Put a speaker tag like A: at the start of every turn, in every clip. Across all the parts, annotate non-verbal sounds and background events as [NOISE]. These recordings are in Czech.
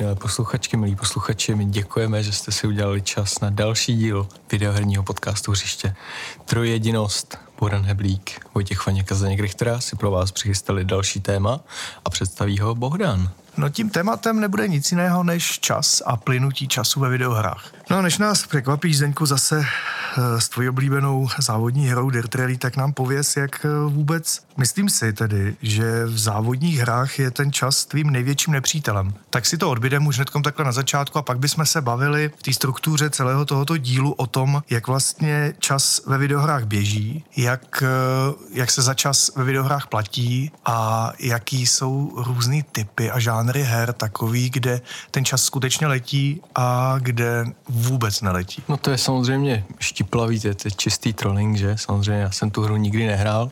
A: Milé posluchačky, milí posluchači, my děkujeme, že jste si udělali čas na další díl videoherního podcastu Hřiště. Trojjedinost, Boran Heblík, Vojtěch Vaněk a Zdeněk Richtera si pro vás přichystali další téma a představí ho Bohdan.
B: No tím tématem nebude nic jiného než čas a plynutí času ve videohrách. No a než nás překvapíš, Zdeňku, zase eh, s tvojí oblíbenou závodní hrou Dirt Rally, tak nám pověs, jak eh, vůbec, myslím si tedy, že v závodních hrách je ten čas tvým největším nepřítelem. Tak si to odbydem už hnedkom takhle na začátku a pak bychom se bavili v té struktuře celého tohoto dílu o tom, jak vlastně čas ve videohrách běží, jak, eh, jak se za čas ve videohrách platí a jaký jsou různý typy a žánry her takový, kde ten čas skutečně letí a kde vůbec neletí.
A: No to je samozřejmě štiplavý, to je, to je čistý trolling, že? Samozřejmě já jsem tu hru nikdy nehrál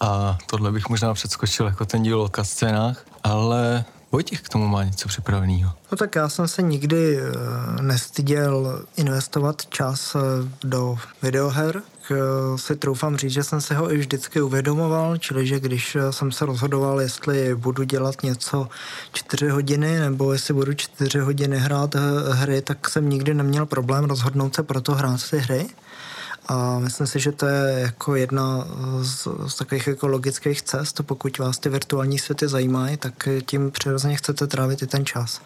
A: a tohle bych možná předskočil jako ten díl o scénách, ale Vojtěch k tomu má něco připraveného.
C: No tak já jsem se nikdy uh, nestyděl investovat čas uh, do videoher. Uh, si troufám říct, že jsem se ho i vždycky uvědomoval, čili že když jsem se rozhodoval, jestli budu dělat něco čtyři hodiny, nebo jestli budu čtyři hodiny hrát hry, tak jsem nikdy neměl problém rozhodnout se pro to hrát ty hry. A myslím si, že to je jako jedna z, z takových jako logických cest. Pokud vás ty virtuální světy zajímají, tak tím přirozeně chcete trávit i ten čas.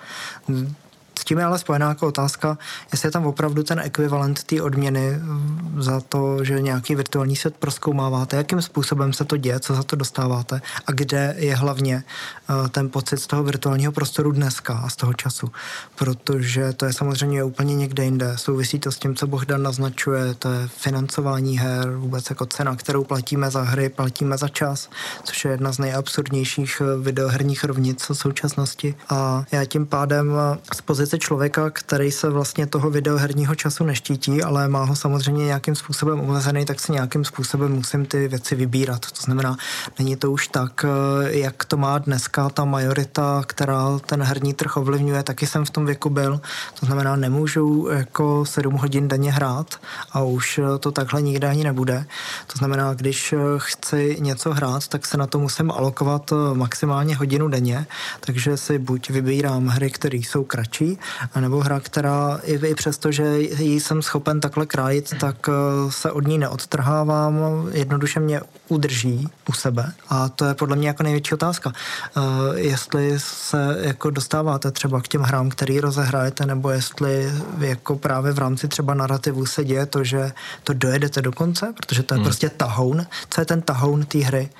C: S tím je ale spojená jako otázka, jestli je tam opravdu ten ekvivalent té odměny za to, že nějaký virtuální svět proskoumáváte, jakým způsobem se to děje, co za to dostáváte a kde je hlavně uh, ten pocit z toho virtuálního prostoru dneska a z toho času. Protože to je samozřejmě úplně někde jinde. Souvisí to s tím, co Bohdan naznačuje, to je financování her, vůbec jako cena, kterou platíme za hry, platíme za čas, což je jedna z nejabsurdnějších eh, videoherních rovnic v současnosti. A já tím pádem eh, z pozice pozice člověka, který se vlastně toho videoherního času neštítí, ale má ho samozřejmě nějakým způsobem omezený, tak si nějakým způsobem musím ty věci vybírat. To znamená, není to už tak, eh, jak to má dneska ta majorita, která ten herní trh ovlivňuje, taky jsem v tom věku byl. To znamená, nemůžu jako sedm hodin denně hrát a už eh, to takhle nikde ani nebude. To znamená, když eh, chci něco hrát, tak se na to musím alokovat maximálně hodinu denně, takže si buď vybírám hry, které jsou kratší, nebo hra, která i, i přesto, že ji jsem schopen takhle krájit, tak eh, se od ní neodtrhávám, jednoduše mě udrží u sebe a to je podle mě jako největší otázka. Uh, jestli se jako dostáváte třeba k těm hrám, který rozehrajete, nebo jestli jako právě v rámci třeba narrativu se děje to, že to dojedete do konce, protože to je hmm. prostě tahoun. Co je ten tahoun té hry?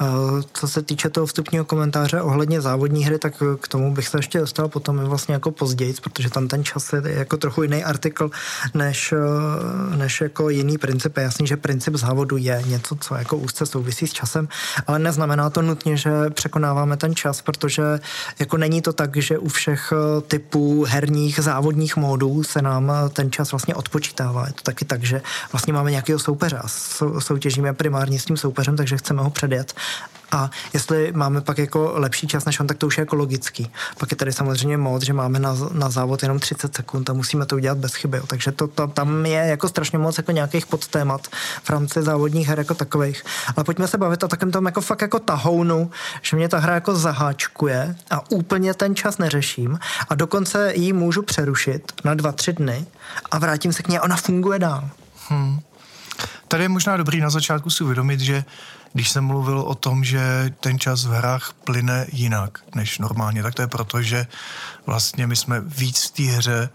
C: Uh, co se týče toho vstupního komentáře ohledně závodní hry, tak k tomu bych se ještě dostal potom vlastně jako později, protože tam ten čas je jako trochu jiný artikl než, uh, než jako jiný princip. Je jasný, že princip závodu je něco, co jako úzce souvisí s časem, ale neznamená to nutně, že překonáváme ten čas, protože jako není to tak, že u všech eh, typů herních závodních módů se nám eh, ten čas vlastně odpočítává. Je to taky tak, že vlastně máme nějakého soupeře a soutěžíme primárně s tím soupeřem, takže chceme ho předjet a jestli máme pak jako lepší čas než on, tak to už je jako logický. Pak je tady samozřejmě moc, že máme na, na závod jenom 30 sekund a musíme to udělat bez chyby. Takže to, to, tam je jako strašně moc jako nějakých podtémat v rámci závodních her jako takových. Ale pojďme se bavit o takém tom jako fakt jako tahounu, že mě ta hra jako zaháčkuje a úplně ten čas neřeším a dokonce ji můžu přerušit na dva, tři dny a vrátím se k ní a ona funguje dál. Hmm.
B: Tady je možná dobrý na začátku si uvědomit, že když jsem mluvil o tom, že ten čas v hrách plyne jinak než normálně, tak to je proto, že vlastně my jsme víc v té hře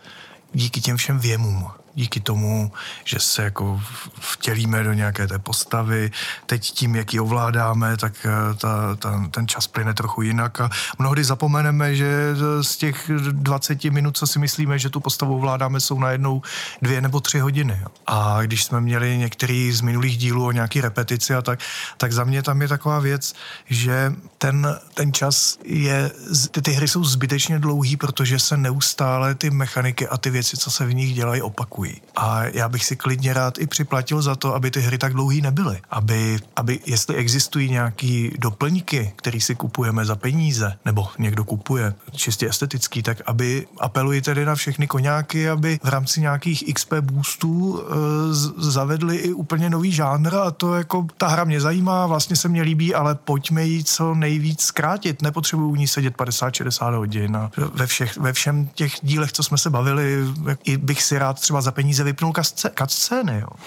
B: díky těm všem věmům díky tomu, že se jako vtělíme do nějaké té postavy. Teď tím, jak ji ovládáme, tak eh, ta, ta, ten čas plyne trochu jinak a mnohdy zapomeneme, že z těch 20 minut, co si myslíme, že tu postavu ovládáme, jsou najednou dvě nebo tři hodiny. A když jsme měli některý z minulých dílů o nějaký repetici a tak, tak za mě tam je taková věc, že ten, ten čas je, ty, ty hry jsou zbytečně dlouhý, protože se neustále ty mechaniky a ty věci, co se v nich dělají, opakují opakují. A já bych si klidně rád i připlatil za to, aby ty hry tak dlouhý nebyly. Aby, aby jestli existují nějaký doplňky, který si kupujeme za peníze, nebo někdo kupuje čistě estetický, tak aby apeluji tedy na všechny koňáky, aby v rámci nějakých XP boostů e, zavedli i úplně nový žánr a to jako ta hra mě zajímá, vlastně se mě líbí, ale pojďme ji co nejvíc zkrátit. Nepotřebuju u ní sedět 50-60 hodin a ve, všech, ve všem těch dílech, co jsme se bavili, i bych si rád třeba za peníze vypnul cutscény, jo. [LAUGHS]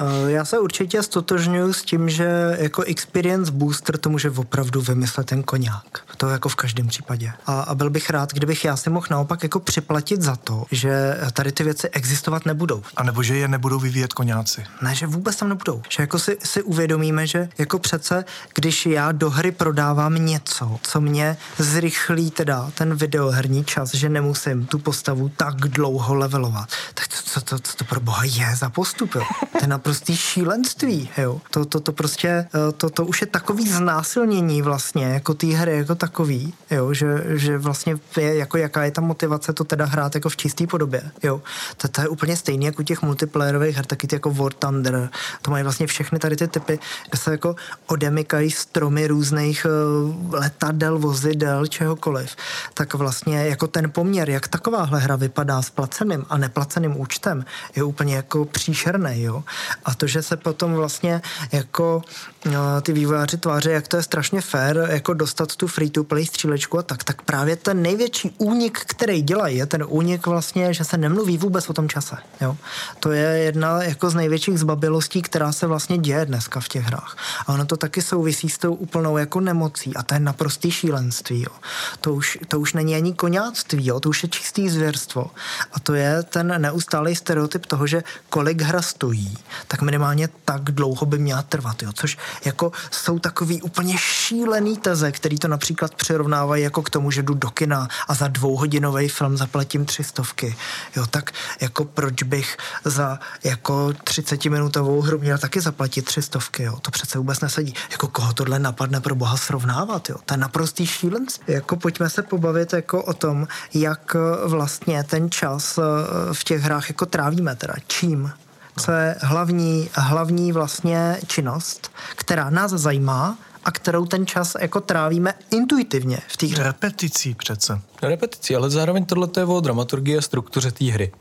C: Eh, já se určitě stotožňuji s tím, že jako experience booster to může opravdu vymyslet ten koňák. To jako v každém případě. A, a byl bych rád, kdybych já si mohl naopak jako připlatit za to, že tady ty věci existovat nebudou.
B: A nebo že je nebudou vyvíjet koňáci.
C: Ne, že vůbec tam nebudou. Že jako si, si uvědomíme, že jako přece, když já do hry prodávám něco, co mě zrychlí teda ten videoherní čas, že nemusím tu postavu tak dlouho levelovat, tak co, co, co, to pro boha je za postup, jo? To je naprostý šílenství, jo? To, to, to prostě, eh, to, to už je takový znásilnění vlastně, jako té hry jako takový, jo? Že, že vlastně je, jako jaká je ta motivace to teda hrát jako v čisté podobě, jo? To, to je úplně stejný jako u těch multiplayerových her, taky ty jako War Thunder, to mají vlastně všechny tady ty typy, kde se jako odemykají stromy různých uh, letadel, vozidel, čehokoliv, tak vlastně jako ten poměr, jak takováhle hra vypadá s placeným a neplaceným účtem, je úplně jako příšerný, jo. A to, že se potom vlastně jako uh, ty vývojáři tváří, jak to je strašně fair, jako dostat tu free-to-play střílečku a tak, tak právě ten největší únik, který dělají, je ten únik vlastně, že se nemluví vůbec o tom čase, jo. To je jedna jako z největších zbabilostí, která se vlastně děje dneska v těch hrách. A ono to taky souvisí s tou úplnou jako nemocí a to je naprostý šílenství, jo. To už, to už není ani koňáctví, jo, to už je čistý zvěrstvo. A to je ten neustálý stereotyp toho, že kolik hra stojí, tak minimálně tak dlouho by měla trvat, jo. Což jako jsou takový úplně šílený teze, který to například přirovnávají jako k tomu, že jdu do kina a za dvouhodinový film zaplatím tři stovky. Jo, tak jako proč bych za jako 30-minutovou hru měl taky zaplatit tři stovky, jo. To přece vůbec nesedí. Jako koho tohle napadne pro boha srovnávat, jo. To je naprostý šílenství. Jako pojďme se pobavit jako o tom, jak vlastně ten čas eh, v těch hrách jako trávíme teda. Čím? Co je hlavní, hlavní vlastně činnost, která nás zajímá a kterou ten čas jako trávíme intuitivně v té hře.
B: Repeticí přece.
A: Repeticí, ale zároveň tohle je o dramaturgii a struktuře té hry.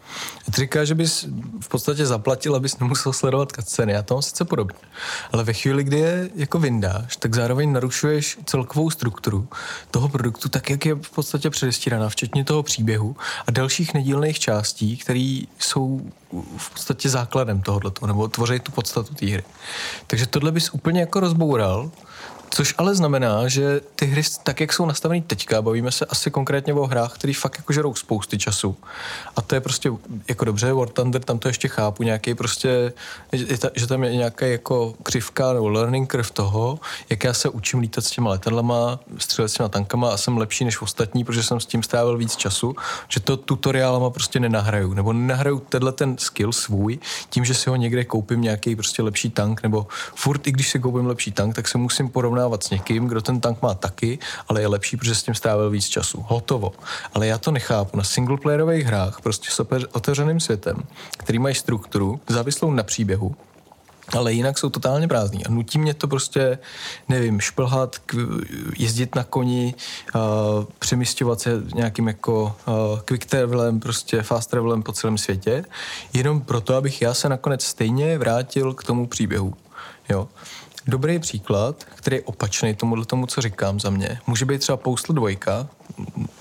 A: Ty říká, že bys v podstatě zaplatil, abys nemusel sledovat cutscény. Já to mám sice podobně. Ale ve chvíli, kdy je jako vyndáš, tak zároveň narušuješ celkovou strukturu toho produktu, tak jak je v podstatě předestíraná, včetně toho příběhu a dalších nedílných částí, které jsou v podstatě základem tohoto, nebo tvoří tu podstatu té hry. Takže tohle bys úplně jako rozboural Což ale znamená, že ty hry, tak jak jsou nastavený teďka, bavíme se asi konkrétně o hrách, které fakt jako žerou spousty času. A to je prostě jako dobře, War Thunder, tam to ještě chápu, nějaký prostě, že tam je nějaká jako křivka nebo learning curve toho, jak já se učím lítat s těma letadlama, střílet s těma tankama a jsem lepší než ostatní, protože jsem s tím strávil víc času, že to tutoriálama prostě nenahraju, nebo nenahraju tenhle ten skill svůj, tím, že si ho někde koupím nějaký prostě lepší tank, nebo furt, i když si koupím lepší tank, tak se musím porovnat porovnávat s někým, kdo ten tank má taky, ale je lepší, protože s tím strávil víc času. Hotovo. Ale já to nechápu. Na singleplayerových hrách, prostě s otevřeným světem, který mají strukturu, závislou na příběhu, ale jinak jsou totálně prázdní a nutí mě to prostě, nevím, šplhat, jezdit na koni, uh, přemysťovat se nějakým jako uh, quick travelem, prostě fast travelem po celém světě, jenom proto, abych já se nakonec stejně vrátil k tomu příběhu. Jo. Dobrý příklad, který je opačný tomu, tomu, co říkám za mě, může být třeba Postal 2,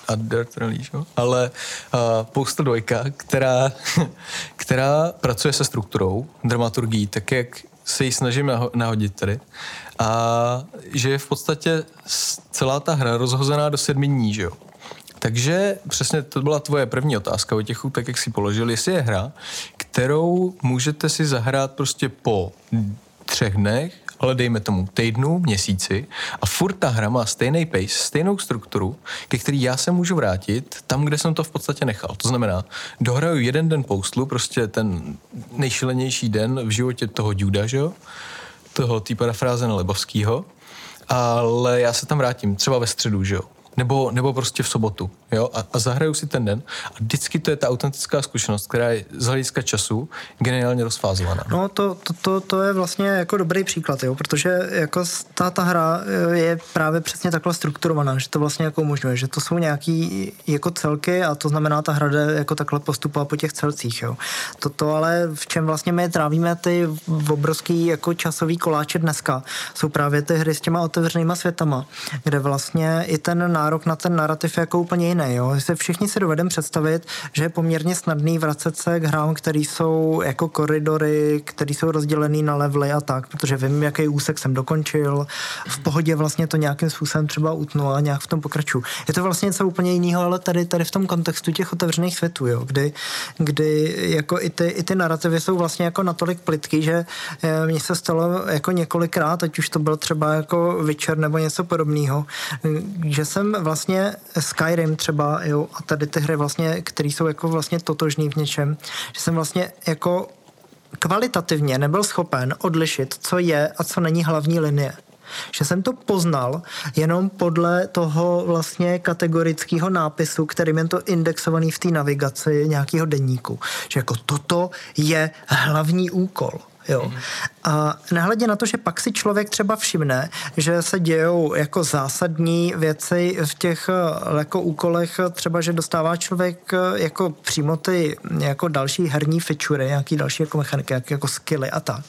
A: a Dirt jo? ale uh, Postal 2, která, [LAUGHS] která pracuje se strukturou, dramaturgií, tak jak se ji snažím nahodit tady. A že je v podstatě celá ta hra rozhozená do sedmi dní, že jo? Takže přesně to byla tvoje první otázka o těch tak jak si položil, jestli je hra, kterou můžete si zahrát prostě po třech dnech, ale dejme tomu týdnu, měsíci a furt ta hra má stejný pace, stejnou strukturu, ke který já se můžu vrátit tam, kde jsem to v podstatě nechal. To znamená, dohraju jeden den postlu, prostě ten nejšilenější den v životě toho Duda, že jo? toho té parafráze Lebovskýho, ale já se tam vrátím třeba ve středu, že jo? Nebo, nebo prostě v sobotu, jo, a, a zahraju si ten den a vždycky to je ta autentická zkušenost, která je z hlediska času geniálně rozfázovaná.
C: No to, to, to, to je vlastně jako dobrý příklad, jo, protože jako ta, ta hra je právě přesně takhle strukturovaná, že to vlastně jako umožňuje, že to jsou nějaký jako celky a to znamená ta hra jde jako takhle postupovat po těch celcích, jo. Toto ale v čem vlastně my trávíme ty obrovský jako časový koláče dneska, jsou právě ty hry s těma otevřenýma světama, kde vlastně i ten nárok na ten narrativ jako úplně jiný. Jo? Se všichni si dovedeme představit, že je poměrně snadný vracet se k hrám, které jsou jako koridory, které jsou rozdělené na levely a tak, protože vím, jaký úsek jsem dokončil, v pohodě vlastně to nějakým způsobem třeba utnu a nějak v tom pokračuju. Je to vlastně něco úplně jiného, ale tady, tady v tom kontextu těch otevřených světů, jo? Kdy, kdy jako i ty, i ty narrativy jsou vlastně jako natolik plitký, že eh, mně se stalo jako několikrát, ať už to byl třeba jako Witcher nebo něco podobného, že jsem vlastně Skyrim třeba, jo, a tady ty hry vlastně, které jsou jako vlastně totožný v něčem, že jsem vlastně jako kvalitativně nebyl schopen odlišit, co je a co není hlavní linie. Že jsem to poznal jenom podle toho vlastně kategorického nápisu, kterým je to indexovaný v té navigaci nějakého denníku. Že jako toto je hlavní úkol. Jo. Mm. A nehledě na to, že pak si člověk třeba všimne, že se dějou jako zásadní věci v těch eh, jako úkolech, třeba, že dostává člověk eh, jako přímo ty jako další herní feature, nějaký další jako mechaniky, jak, jako skilly a tak.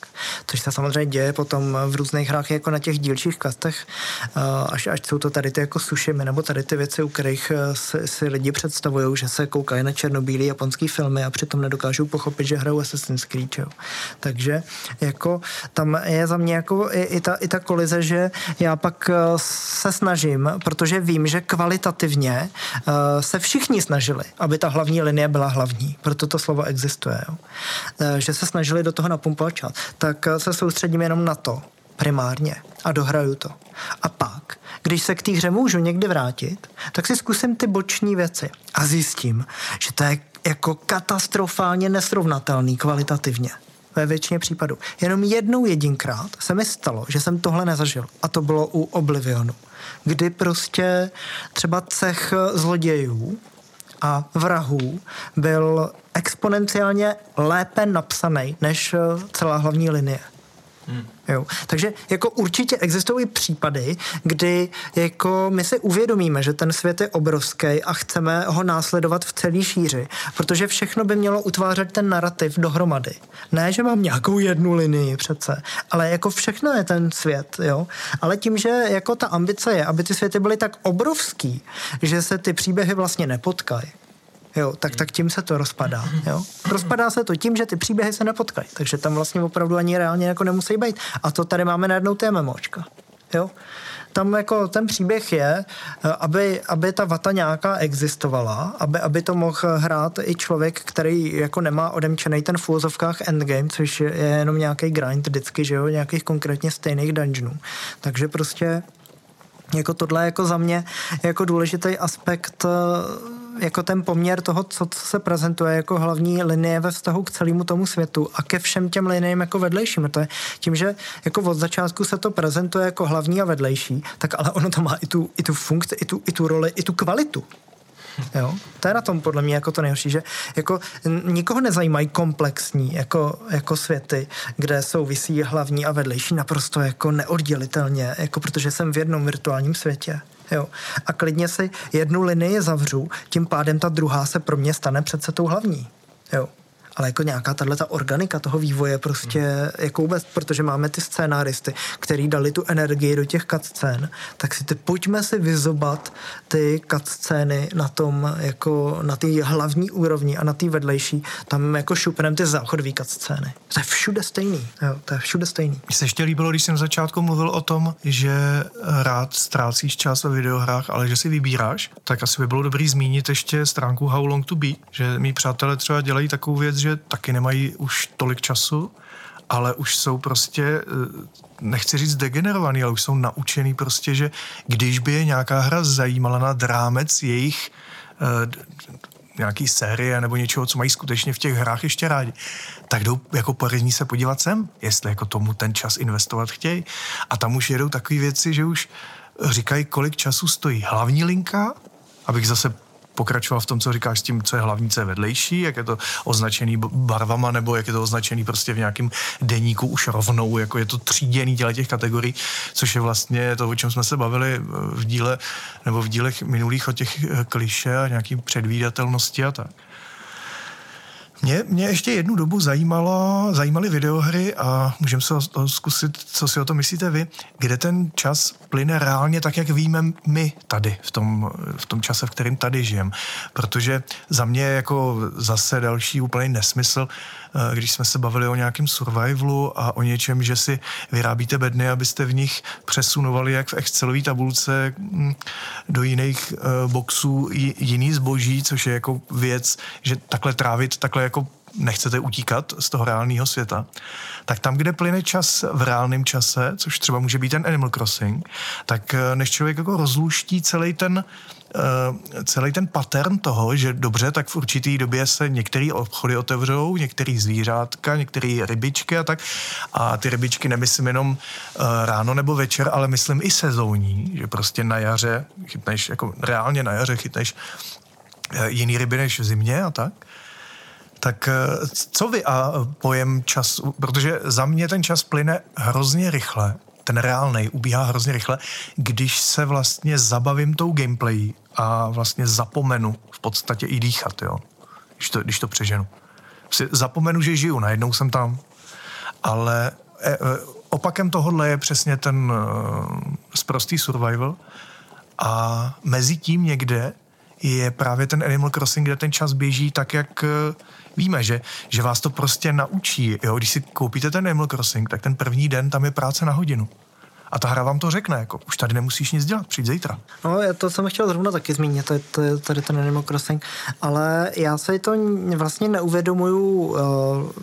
C: Což se samozřejmě děje potom v různých hrách jako na těch dílčích kastech, eh, až, až jsou to tady ty jako sušimy, nebo tady ty věci, u kterých si, si lidi představují, že se koukají na černobílý japonský filmy a přitom nedokážou pochopit, že hrajou Assassin's Creed. Jo. Takže jako tam je za mě jako i, i, ta, i ta kolize, že já pak eh, se snažím, protože vím, že kvalitativně uh, se všichni snažili, aby ta hlavní linie byla hlavní, proto to slovo existuje, jo. Uh, že se snažili do toho napumpovat čas, tak se soustředím jenom na to, primárně. A dohraju to. A pak, když se k té hře můžu někdy vrátit, tak si zkusím ty boční věci. A zjistím, že to je jako katastrofálně nesrovnatelný kvalitativně ve většině případů. Jenom jednou jedinkrát se mi stalo, že jsem tohle nezažil. A to bylo u Oblivionu. Kdy prostě třeba cech zlodějů a vrahů byl exponenciálně lépe napsaný než celá hlavní linie. Hmm. Jo. Takže jako určitě existují případy, kdy jako my si uvědomíme, že ten svět je obrovský a chceme ho následovat v celý šíři, protože všechno by mělo utvářet ten narrativ dohromady. Ne, že mám nějakou jednu linii přece, ale jako všechno je ten svět, jo. Ale tím, že jako ta ambice je, aby ty světy byly tak obrovský, že se ty příběhy vlastně nepotkají, jo, tak, tak tím se to rozpadá. Jo. Rozpadá se to tím, že ty příběhy se nepotkají, takže tam vlastně opravdu ani reálně jako nemusí být. A to tady máme najednou té MMOčka. Jo. Tam jako ten příběh je, aby, aby ta vata nějaká existovala, aby, aby to mohl hrát i člověk, který jako nemá odemčený ten v úvozovkách endgame, což je jenom nějaký grind vždycky, že jo, nějakých konkrétně stejných dungeonů. Takže prostě jako tohle jako za mě jako důležitý aspekt jako ten poměr toho, co, co se prezentuje jako hlavní linie ve vztahu k celému tomu světu a ke všem těm liniím jako vedlejším. To je tím, že jako od začátku se to prezentuje jako hlavní a vedlejší, tak ale ono to má i tu, i tu funkci, i tu, i tu roli, i tu kvalitu. Jo? To je na tom podle mě jako to nejhorší, že jako nikoho nezajímají komplexní jako, jako světy, kde souvisí hlavní a vedlejší naprosto jako neoddělitelně, jako protože jsem v jednom virtuálním světě. Jo. A klidně si jednu linii zavřu, tím pádem ta druhá se pro mě stane přece tou hlavní. Jo ale jako nějaká tahle ta organika toho vývoje prostě hmm. jako vůbec, protože máme ty scénáristy, který dali tu energii do těch cutscén, tak si ty pojďme si vyzobat ty cutscény na tom, jako na té hlavní úrovni a na té vedlejší, tam jako šupnem ty záchodové cutscény. To je všude stejný, jo, to je všude stejný.
B: Mně se ještě líbilo, když jsem v začátku mluvil o tom, že rád ztrácíš čas ve videohrách, ale že si vybíráš, tak asi by bylo dobrý zmínit ještě stránku How Long to Be, že mý přátelé třeba dělají takovou věc, že taky nemají už tolik času, ale už jsou prostě, eh, nechci říct degenerovaný, ale už jsou naučený prostě, že když by je nějaká hra zajímala nad rámec jejich uh, nějaký série nebo něčeho, co mají skutečně v těch hrách ještě rádi, tak jdou jako poradní se podívat sem, jestli jako tomu ten čas investovat chtějí. A tam už jedou takové věci, že už říkají, kolik času stojí hlavní linka, abych zase pokračoval v tom, co říkáš s tím, co je hlavní, co je vedlejší, jak je to označený barvama, nebo jak je to označený prostě v nějakém deníku už rovnou, jako je to tříděný těle těch kategorií, což je vlastně to, o čem jsme se bavili v díle, nebo v dílech minulých o těch kliše a nějaký předvídatelnosti a tak. Mě, mě ještě jednu dobu zajímalo, zajímaly videohry a můžeme se o, zkusit, co si o to myslíte vy, kde ten čas plyne reálně tak, jak víme my tady, v tom, v tom čase, v kterém tady žijem. Protože za mě jako zase další úplný nesmysl, když jsme se bavili o nějakém survivalu a o něčem, že si vyrábíte bedny, abyste v nich přesunovali jak v Excelové tabulce hm, do jiných eh, boxů jiný zboží, což je jako věc, že takhle trávit, takhle jako nechcete utíkat z toho reálného světa, tak tam, kde plyne čas v reálném čase, což třeba může být ten Animal Crossing, tak eh, než člověk jako rozluští celý ten Uh, celý ten pattern toho, že dobře, tak v určitý době se některé obchody otevřou, některé zvířátka, některé rybičky a tak. A ty rybičky nemyslím jenom uh, ráno nebo večer, ale myslím i sezónní, že prostě na jaře chytneš, jako reálně na jaře chytneš jiný ryby než v zimě a tak. Tak eh, co vy a pojem čas, protože za mě ten čas plyne hrozně rychle, ten reálný ubíhá hrozně rychle, když se vlastně zabavím tou gameplay a vlastně zapomenu v podstatě i dýchat, jo. Když to, když to přeženu. Zapomenu, že žiju, najednou jsem tam. Ale e, opakem tohohle je přesně ten e, sprostý survival a mezi tím někde je právě ten Animal Crossing, kde ten čas běží tak, jak víme, že, že vás to prostě naučí. Jo? Když si koupíte ten Animal Crossing, tak ten první den tam je práce na hodinu. A ta hra vám to řekne, jako už tady nemusíš nic dělat, přijď zítra.
C: No, já to jsem chtěl zrovna taky zmínit, to je, to je tady ten Animal Crossing, ale já se to vlastně neuvědomuju uh,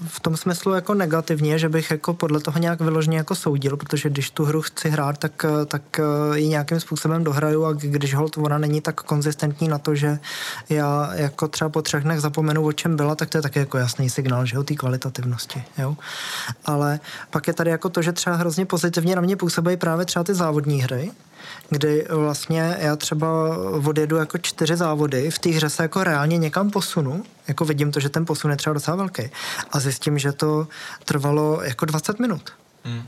C: v tom smyslu jako negativně, že bych jako podle toho nějak vyloženě jako soudil, protože když tu hru chci hrát, tak, tak uh, ji nějakým způsobem dohraju a když hold ona není tak konzistentní na to, že já jako třeba po třech dnech zapomenu, o čem byla, tak to je taky jako jasný signál, že o té kvalitativnosti, jo. Ale pak je tady jako to, že třeba hrozně pozitivně na mě působí bývají právě třeba ty závodní hry, kdy vlastně já třeba odjedu jako čtyři závody, v té hře se jako reálně někam posunu, jako vidím to, že ten posun je třeba docela velký a zjistím, že to trvalo jako 20 minut. Hmm.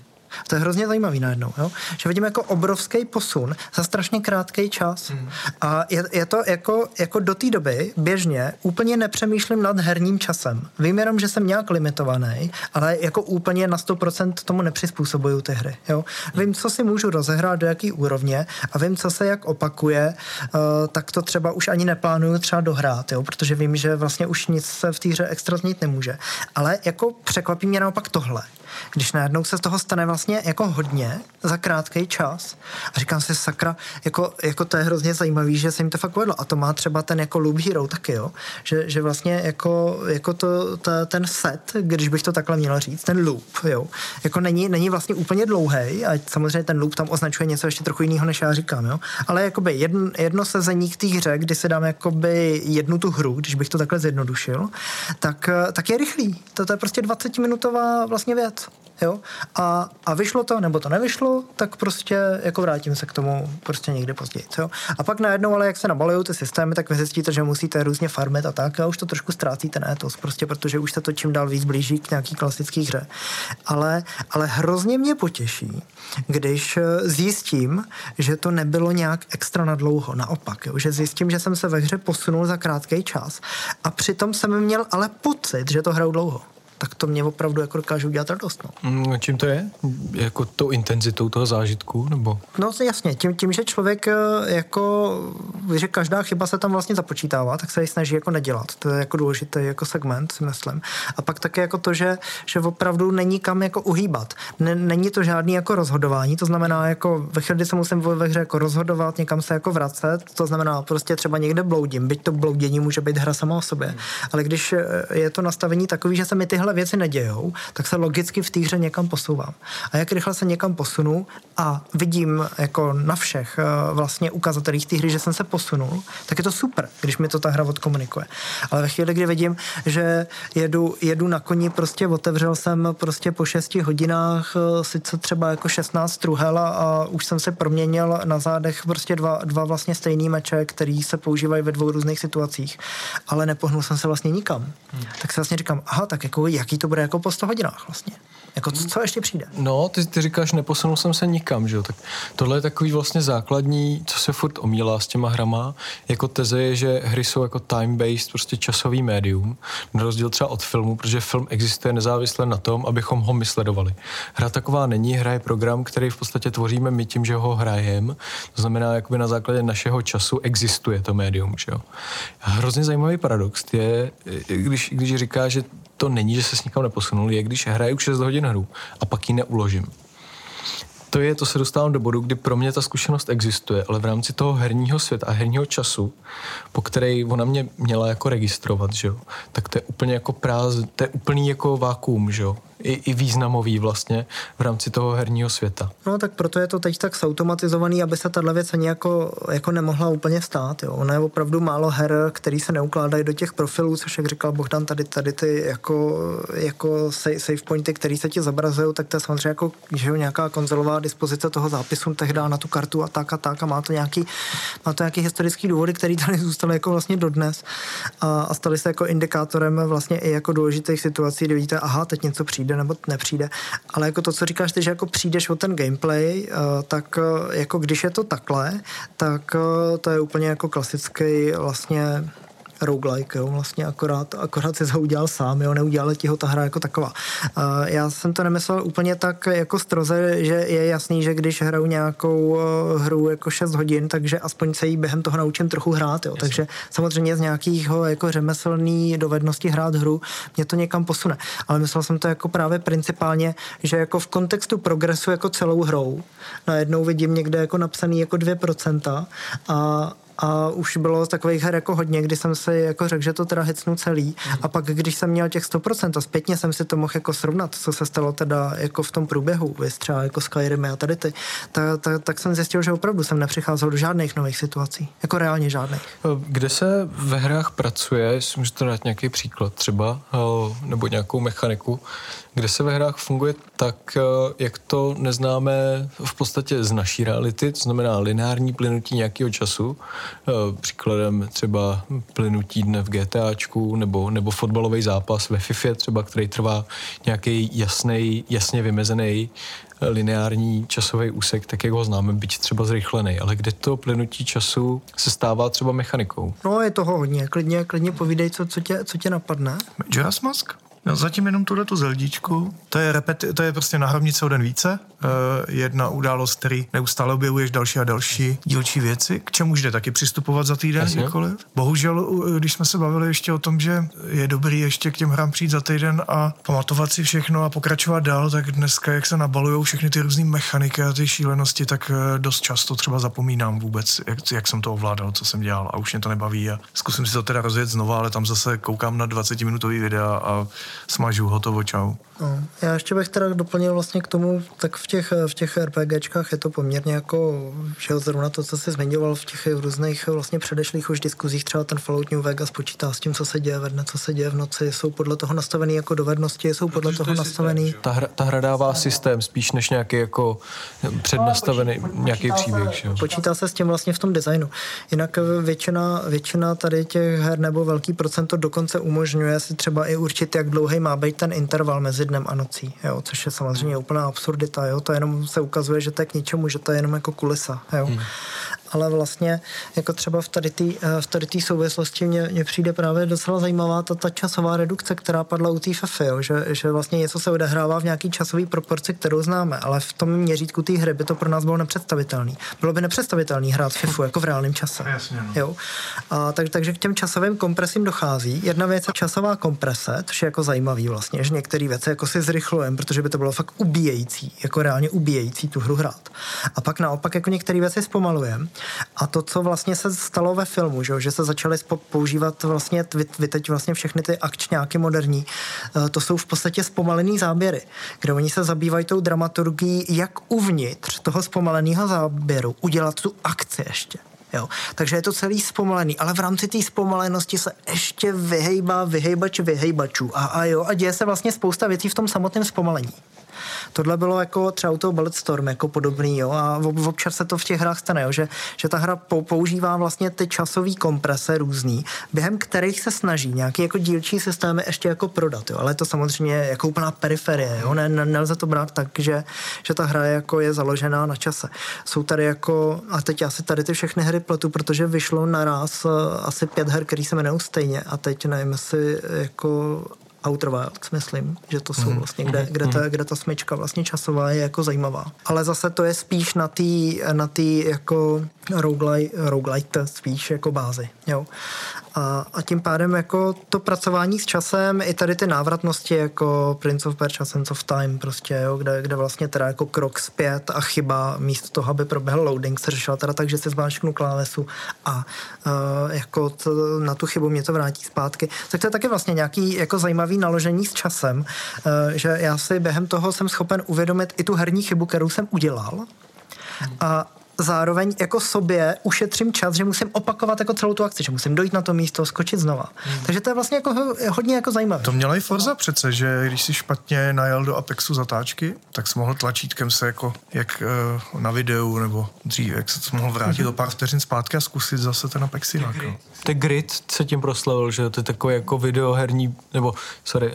C: To je hrozně zajímavý najednou, jo? že vidím jako obrovský posun za strašně krátký čas. Mm. A je, je to jako, jako do té doby běžně úplně nepřemýšlím nad herním časem. Vím jenom, že jsem nějak limitovaný, ale jako úplně na 100% tomu nepřizpůsobuju ty hry. Jo? Vím, co si můžu rozehrát, do jaký úrovně a vím, co se jak opakuje, uh, tak to třeba už ani neplánuju třeba dohrát, jo? protože vím, že vlastně už nic se v té hře extra změnit nemůže. Ale jako překvapí mě naopak tohle, když najednou se z toho stane vlastně jako hodně za krátký čas a říkám si, sakra, jako, jako to je hrozně zajímavý, že se jim to fakt povedlo. A to má třeba ten jako Loop Hero taky, jo, že, že vlastně jako, jako to, ta, ten set, když bych to takhle měl říct, ten loop, jo, jako není, není vlastně úplně dlouhý a samozřejmě ten loop tam označuje něco ještě trochu jiného, než já říkám, jo, ale jakoby jedno, jedno sezení k té hře, kdy se dám jakoby jednu tu hru, když bych to takhle zjednodušil, tak, tak je rychlý. To, je prostě 20 minutová vlastně věc jo, a, a vyšlo to, nebo to nevyšlo, tak prostě jako vrátím se k tomu prostě někdy později, jo. A pak najednou, ale jak se nabalují ty systémy, tak vy zjistíte, že musíte různě farmit a tak a už to trošku ztrácíte na etos, prostě protože už se to čím dál víc blíží k nějaký klasický hře. Ale, ale hrozně mě potěší, když eh, zjistím, že to nebylo nějak extra na dlouho, naopak, jo, že zjistím, že jsem se ve hře posunul za krátký čas a přitom jsem měl ale pocit, že to hraju dlouho tak to mě opravdu jako dokáže udělat radost. No.
A: Mm, čím to je? Jako tou intenzitou toho zážitku? Nebo?
C: No jasně, tím, tím, že člověk eh, jako, že každá chyba se tam vlastně započítává, tak se ji snaží jako nedělat. To je jako důležitý jako segment, si myslím. A pak také jako to, že, že opravdu není kam jako uhýbat. není to žádný jako rozhodování, to znamená jako ve chvíli, se musím ve hře jako rozhodovat, někam se jako vracet, to znamená prostě třeba někde bloudím, byť to bloudění může být hra sama o sobě. Hmm. Ale když eh, je to nastavení takový, že se mi tyhle tyhle věci nedějou, tak se logicky v té hře někam posouvám. A jak rychle se někam posunu a vidím jako na všech eh, vlastně ukazatelích té hry, že jsem se posunul, tak je to super, když mi to ta hra odkomunikuje. Ale ve chvíli, kdy vidím, že jedu, jedu na koni, prostě otevřel jsem prostě po 6 hodinách eh, sice třeba jako 16 truhel a už jsem se proměnil na zádech prostě dva, dva vlastně stejný meče, který se používají ve dvou různých situacích, ale nepohnul jsem se vlastně nikam. Hmm. Tak se vlastně říkám, aha, tak jako jaký to bude jako po 100 hodinách vlastně. Jako co, co ještě přijde?
A: No, ty, ty říkáš, neposunul jsem se nikam, že jo? Tak tohle je takový vlastně základní, co se furt omílá s těma hrama. Jako teze je, že hry jsou jako time-based, prostě časový médium, na rozdíl třeba od filmu, protože film existuje nezávisle na tom, abychom ho my sledovali. Hra taková není, hra je program, který v podstatě tvoříme my tím, že ho hrajeme. To znamená, jakoby na základě našeho času existuje to médium, že jo? Hrozně zajímavý paradox je, když, když říká, že to není, že se s nikam neposunul, je, když hraju 6 hodin hru a pak ji neuložím. To je, to se dostávám do bodu, kdy pro mě ta zkušenost existuje, ale v rámci toho herního světa a herního času, po který ona mě měla jako registrovat, že jo, tak to je úplně jako práz, to je úplný jako vákuum, že jo i, i významový vlastně v rámci toho herního světa.
C: No tak proto je to teď tak zautomatizovaný, aby se tahle věc ani jako, jako nemohla úplně stát. Jo. Ono je opravdu málo her, který se neukládají do těch profilů, což jak říkal Bohdan, tady, tady ty jako, jako save pointy, které se ti zobrazují, tak to je samozřejmě jako že jo, nějaká konzolová dispozice toho zápisu tehdy na tu kartu a tak a tak a má to nějaký, má to nějaký historický důvody, který tady zůstaly jako vlastně dodnes a, a staly se jako indikátorem vlastně i jako důležitých situací, kdy vidíte, aha, teď něco přijde přijde nebo nepřijde. Ale jako to, co říkáš ty, že jako přijdeš o ten gameplay, eh, tak eh, jako když je to takhle, tak eh, to je úplně jako klasický vlastně roguelike, jo, vlastně akorát, akorát si ho udělal sám, jo, neudělala ti ho ta hra jako taková. Uh, já jsem to nemyslel úplně tak jako stroze, že je jasný, že když hraju nějakou uh, hru jako 6 hodin, takže aspoň se jí během toho naučím trochu hrát, jo. takže samozřejmě z nějakého jako řemeslný dovednosti hrát hru mě to někam posune. Ale myslel jsem to jako právě principálně, že jako v kontextu progresu jako celou hrou najednou vidím někde jako napsaný jako 2% a a už bylo takových her jako hodně, kdy jsem si jako řekl, že to teda hecnu celý. A pak když jsem měl těch 100% a zpětně jsem si to mohl jako srovnat, co se stalo teda jako v tom průběhu, vys třeba jako Skyrim a tady ty, tak, tak, tak jsem zjistil, že opravdu jsem nepřicházel do žádných nových situací, jako reálně žádných.
A: Kde se ve hrách pracuje, jestli můžete dát nějaký příklad třeba, nebo nějakou mechaniku, kde se ve hrách funguje tak, eh, jak to neznáme v podstatě z naší reality, to znamená lineární plynutí nějakého času, eh, příkladem třeba plynutí dne v GTAčku nebo, nebo fotbalový zápas ve FIFA třeba, který trvá nějaký jasný, jasně vymezený eh, lineární časový úsek, tak jak ho známe, byť třeba zrychlený, ale kde to plynutí času se stává třeba mechanikou?
C: No je toho hodně, klidně, klidně povídej, co, co, tě, co tě napadne.
B: Majora's Mask? No, zatím jenom tuhle tu zeldičku. To je, repeti- to je prostě nahrobnice o den více. Uh, jedna událost, který neustále objevuješ další a další dílčí věci. K čemu jde taky přistupovat za týden kdykoliv. Bohužel, když jsme se bavili ještě o tom, že je dobrý ještě k těm hrám přijít za týden a pamatovat si všechno a pokračovat dál, tak dneska, jak se nabalují všechny ty různé mechaniky a ty šílenosti, tak eh, dost často třeba zapomínám vůbec, jak, jak jsem to ovládal, co jsem dělal a už mě to nebaví a zkusím si to teda rozjet znova, ale tam zase koukám na 20-minutový videa a smažu, hotovo, čau.
C: No, já ještě bych teda doplnil vlastně k tomu, tak v těch, v těch RPGčkách je to poměrně jako, že zrovna to, co jsi zmiňoval v těch různých vlastně předešlých už diskuzích, třeba ten Fallout New Vegas počítá s tím, co se děje ve dne, co se děje v noci, jsou podle toho nastavený jako dovednosti, jsou podle Protože toho to nastavený.
A: Ta hra, ta hra dává systém spíš než nějaký jako přednastavený no, nějaký příběh.
C: Se, počítá se s tím vlastně v tom designu. Jinak většina, většina tady těch her nebo velký procento dokonce umožňuje si třeba i určit, jak dlouhý má být ten interval mezi dnem a nocí, jo, což je samozřejmě úplná absurdita, jo, to jenom se ukazuje, že to je k ničemu, že to je jenom jako kulisa, jo. Hmm ale vlastně jako třeba v tady té v tady tý souvislosti mě, mě přijde právě docela zajímavá ta, ta časová redukce, která padla u té FFy, jo, že, že vlastně něco se odehrává v nějaký časové proporci, kterou známe, ale v tom měřítku té hry by to pro nás bylo nepředstavitelné. Bylo by nepředstavitelné hrát FIFU [LAUGHS] jako v reálném čase.
B: Jasně, no.
C: jo? A tak, takže k těm časovým kompresím dochází. Jedna věc je časová komprese, což je jako zajímavý vlastně, že některé věci jako si zrychlujeme, protože by to bylo fakt ubíjející, jako reálně ubíjející tu hru hrát. A pak naopak jako některé věci zpomalujeme A to, co vlastně se stalo ve filmu, že, že se začaly používat vlastně, vy, teď vlastně všechny ty akčňáky moderní, eh, to jsou v podstatě zpomalený záběry, kde oni se zabývají tou dramaturgií, jak uvnitř toho zpomaleného záběru udělat tu akci ještě. Jo. Takže je to celý zpomalený, ale v rámci té zpomalenosti se ještě vyhejbá vyhejbač vyhejbačů a, a jo, a děje se vlastně spousta věcí v tom samotném zpomalení. Tohle bylo jako třeba u toho Bulletstorm jako podobný, jo, a občas se to v těch hrách stane, jo, že, že ta hra používá vlastně ty časové komprese různý, během kterých se snaží nějaký jako dílčí systémy ještě jako prodat, jo, ale to samozřejmě jako úplná periferie, jo, ne, ne, nelze to brát tak, že, že ta hra jako je založená na čase. Jsou tady jako, a teď asi tady ty všechny hry pletu, protože vyšlo naraz eh, asi pět her, který se jmenují stejně a teď nevím, jestli jako Outer Wilds, myslím, že to jsou mhm. vlastně, kde, kde, ta, mhm. kde ta smyčka vlastně časová je jako zajímavá. Ale zase to je spíš na té na tý jako roguelite, roguelite spíš jako bázi, jo. A, a tím pádem jako to pracování s časem, i tady ty návratnosti jako Prince of Persia, Sense of Time prostě, jo, kde, kde vlastně teda jako krok zpět a chyba místo toho, aby proběhl loading, se řešila teda tak, že si zmáčknu klávesu a uh, jako to, na tu chybu mě to vrátí zpátky. Tak to je taky vlastně nějaký jako zajímavý naložení s časem, uh, že já si během toho jsem schopen uvědomit i tu herní chybu, kterou jsem udělal, a, zároveň jako sobě ušetřím čas, že musím opakovat jako celou tu akci, že musím dojít na to místo, skočit znova. Hmm. Takže to je vlastně jako hodně jako zajímavé.
B: To měla i Forza přece, že když si špatně najel do Apexu zatáčky, tak jsi mohl tlačítkem se jako jak uh, na videu nebo dřív, jak se to mohl vrátit hmm. [LAUGHS] o pár vteřin zpátky a zkusit zase ten Apex jinak. No.
A: Ty grid se tím proslavil, že to je takový jako videoherní, nebo sorry, uh,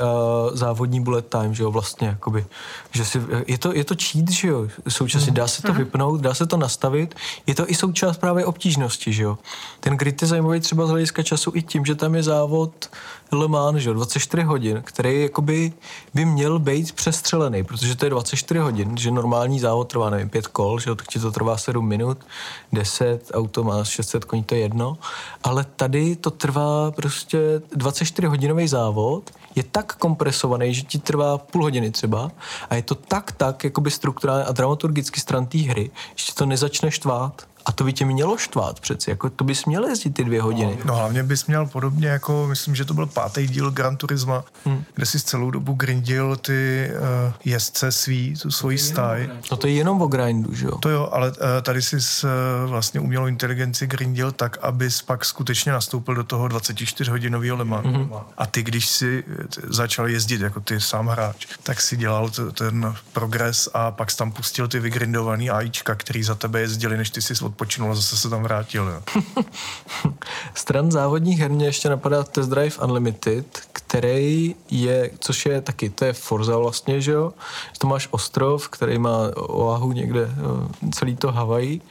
A: závodní bullet time, že jo, vlastně, jakoby, že si, je to, je to cheat, že jo, současně dá se to mhm. vypnout, dá se to nastavit nastavit. Je to i součást právě obtížnosti, že jo. Ten grid je zajímavý třeba z hlediska času i tím, že tam je závod Le Mans, že jo, 24 hodin, který jakoby by měl být přestřelený, protože to je 24 hodin, že normální závod trvá, nevím, 5 kol, že ti to trvá 7 minut, 10, auto má 600 koní, to je jedno, ale tady to trvá prostě 24 hodinový závod, je tak kompresovaný, že ti trvá půl hodiny třeba a je to tak, tak jakoby strukturálně a dramaturgicky stran té hry, že to nezačne štvát. A to by tě mělo štvát přeci, jako to bys měl jezdit ty dvě hodiny.
B: No, no hlavně bys měl podobně jako, myslím, že to byl pátý díl Gran Turisma, hmm. kde si celou dobu grindil ty uh, jezdce svý, tu svoji stáj.
A: No to je jenom o grindu, že jo?
B: To jo, ale uh, tady si uh, vlastně umělou inteligenci grindil tak, abys pak skutečně nastoupil do toho 24-hodinového lema. Hmm. A ty, když si začal jezdit jako ty sám hráč, tak si dělal t- ten progres a pak tam pustil ty vygrindovaný AIčka, který za tebe jezdili, než ty si odpočinul a zase se tam vrátil. Jo. [LAUGHS]
A: Stran závodních her mě ještě napadá Test Drive Unlimited, který je, což je taky, to je Forza vlastně, že jo? To máš ostrov, který má oahu někde celý to Hawaii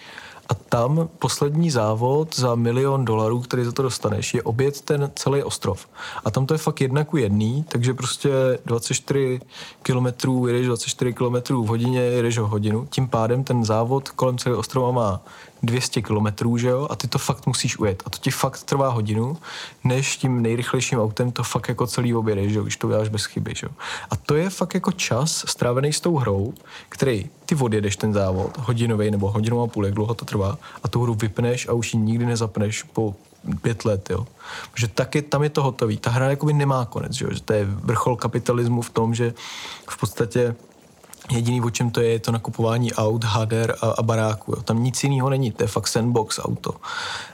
A: a tam poslední závod za milion dolarů, který za to dostaneš, je obět ten celý ostrov. A tam to je fakt jedna ku jedný, takže prostě 24 kilometrů, jedeš 24 kilometrů v hodině, jedeš o hodinu. Tím pádem ten závod kolem celého ostrova má 200 kilometrů, že jo, a ty to fakt musíš ujet. A to ti fakt trvá hodinu, než tím nejrychlejším autem to fakt jako celý objedeš, že jo, když to uděláš bez chyby, že jo. A to je fakt jako čas strávený s tou hrou, který ty odjedeš ten závod, hodinový nebo hodinu a půl, jak dlouho to trvá, a tu hru vypneš a už ji nikdy nezapneš po pět let, jo. Protože taky tam je to hotový. Ta hra jakoby nemá konec, že, jo? že to je vrchol kapitalismu v tom, že v podstatě Jediný, o čem to je, je to nakupování aut, hader a, a baráku. Jo. Tam nic jiného není, to je fakt sandbox auto.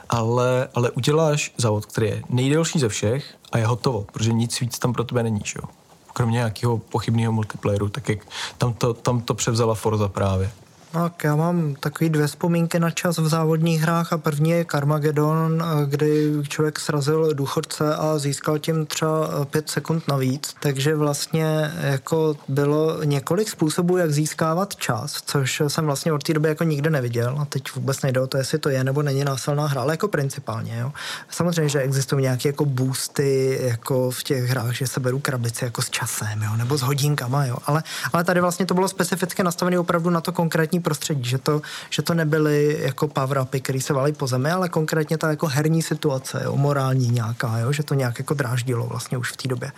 A: Ale, ale uděláš závod, který je nejdelší ze všech a je hotovo, protože nic víc tam pro tebe není, jo. Kromě nějakého pochybného multiplayeru, tak jak tam to, tam to převzala Forza právě.
C: Tak já mám takový dvě vzpomínky na čas v závodních hrách a první je Carmageddon, kdy člověk srazil důchodce a získal tím třeba pět sekund navíc, takže vlastně jako bylo několik způsobů, jak získávat čas, což jsem vlastně od té doby jako nikdy neviděl. A teď vůbec nejde o to, jestli to je nebo není násilná hra, ale jako principálně, jo. Samozřejmě, že existují nějaké jako boosty jako v těch hrách, že se berou krabice jako s časem, jo, nebo s hodinkama, jo, ale, ale tady vlastně to bylo specificky nastavené opravdu na to konkrétní prostředí, že to, že to nebyly jako power upy, které se valí po zemi, ale konkrétně ta jako herní situace, jo, morální nějaká, jo, že to nějak jako dráždilo vlastně už v té době.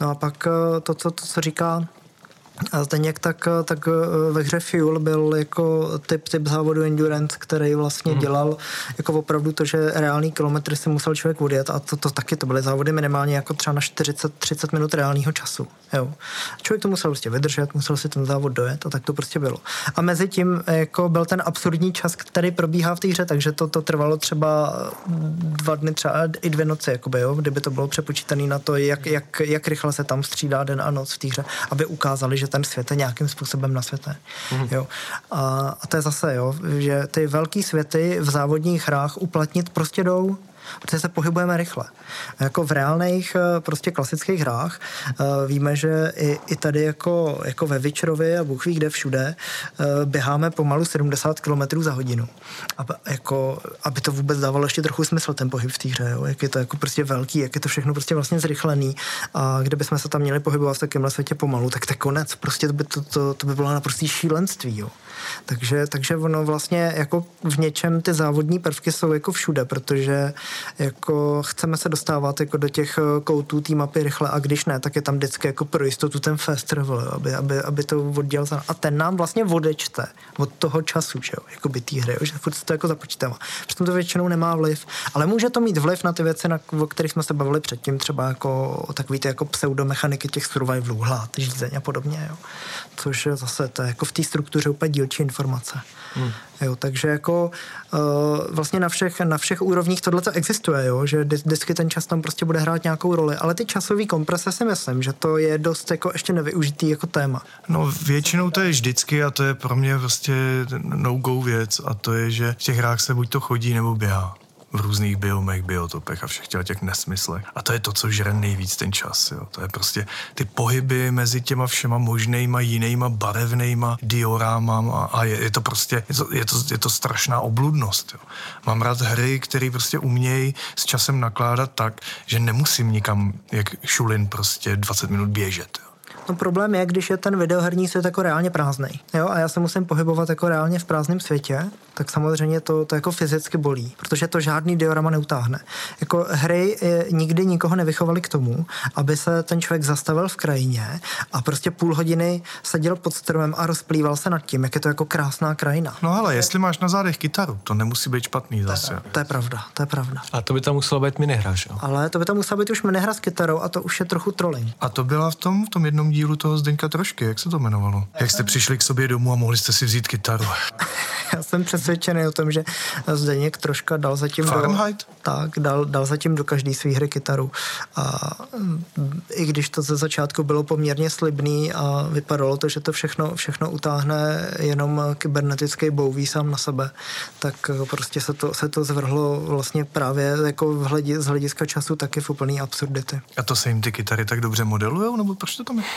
C: No a pak eh, to, co, to, co říká A stejně tak, tak eh, ve hře Fuel byl jako typ, typ závodu Endurance, který vlastně hmm. dělal jako opravdu to, že reální kilometry si musel člověk odjet a to, to taky, to byly závody minimálně jako třeba na 40-30 minut reálního času. Jo. Člověk to musel prostě vydržet, musel si ten závod dojet a tak to prostě bylo. A mezi tím jako byl ten absurdní čas, který probíhá v té hře, takže to, to trvalo třeba dva dny, třeba i dvě noci, jakoby, jo, kdyby to bylo přepočítané na to, jak, jak, jak rychle se tam střídá den a noc v té hře, aby ukázali, že ten svět je nějakým způsobem na světě. Mm-hmm. Jo. A, a to je zase, jo, že ty velké světy v závodních hrách uplatnit prostě jdou, protože se pohybujeme rychle. A jako v reálných eh, prostě klasických hrách eh, víme, že i, i tady jako, jako ve Witcherovi a Bůh ví kde všude eh, běháme pomalu 70 km za hodinu. A jako, aby to vůbec dávalo ještě trochu smysl ten pohyb v té hře, jo? jak je to jako prostě velký, jak je to všechno prostě vlastně zrychlený a kdybychom se tam měli pohybovat v takovémhle světě pomalu, tak to konec, prostě to by, to, to, to by bylo naprostý šílenství. Jo? Takže, takže ono vlastně jako v něčem ty závodní prvky jsou jako všude, protože jako chceme se dostávat jako do těch eh, koutů té mapy rychle a když ne, tak je tam vždycky jako pro jistotu ten fast travel, aby, aby, aby to oddělal a ten nám vlastně odečte od toho času, že jo, jako by té hry, že furt to jako započítává. Přitom to většinou nemá vliv, ale může to mít vliv na ty věci, na, o kterých jsme se bavili předtím, třeba jako takový ty jako pseudomechaniky těch survivalů, hlad, žízeň a podobně, jo. Což zase to je jako v té struktuře úplně dílčí informace. Hmm. Jo, takže jako uh, vlastně na všech, na všech úrovních tohle to existuje, jo, že vždycky ten čas tam prostě bude hrát nějakou roli, ale ty časové komprese si myslím, že to je dost jako ještě nevyužitý jako téma.
B: No většinou to je vždycky a to je pro mě prostě no-go věc a to je, že v těch hrách se buď to chodí nebo běhá v různých biomech, biotopech a všech těch, těch nesmyslech. A to je to, co žere nejvíc ten čas. Jo. To je prostě ty pohyby mezi těma všema možnýma, jinýma, barevnýma diorámama a je, je to prostě, je to, je to, je to strašná obludnost. Jo. Mám rád hry, které prostě umějí s časem nakládat tak, že nemusím nikam, jak šulin, prostě 20 minut běžet. Jo.
C: No problém je, když je ten videoherní svět jako reálně prázdný. Jo, a já se musím pohybovat jako reálně v prázdném světě, tak samozřejmě to, to jako fyzicky bolí, protože to žádný diorama neutáhne. Jako hry e, nikdy nikoho nevychovali k tomu, aby se ten člověk zastavil v krajině a prostě půl hodiny seděl pod stromem a rozplýval se nad tím, jak je to jako krásná krajina.
B: No ale jestli máš na zádech kytaru, to nemusí být špatný zase.
C: To je, to je pravda, to je pravda.
A: A to by tam muselo být minihra, že jo?
C: Ale to by tam musela být už minihra s kytarou a to už je trochu trolling.
B: A to byla v tom, v tom jednom dílu toho Zdeňka Trošky, jak se to jmenovalo? Jak jste přišli k sobě domů a mohli jste si vzít kytaru? [LAUGHS]
C: Já jsem přesvědčený o tom, že Zdeněk Troška dal zatím
B: Fahrenheit?
C: do, tak, dal, dal zatím do každé své hry kytaru. A mm, i když to ze začátku bylo poměrně slibný a vypadalo to, že to všechno, všechno utáhne jenom kybernetický bouví sám na sebe, tak prostě se to, se to zvrhlo vlastně právě jako v hledi, z hlediska času taky v úplný absurdity.
B: A to se jim ty kytary tak dobře modelujou, nebo proč to tam je?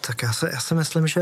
C: Tak já, se, já si myslím, že,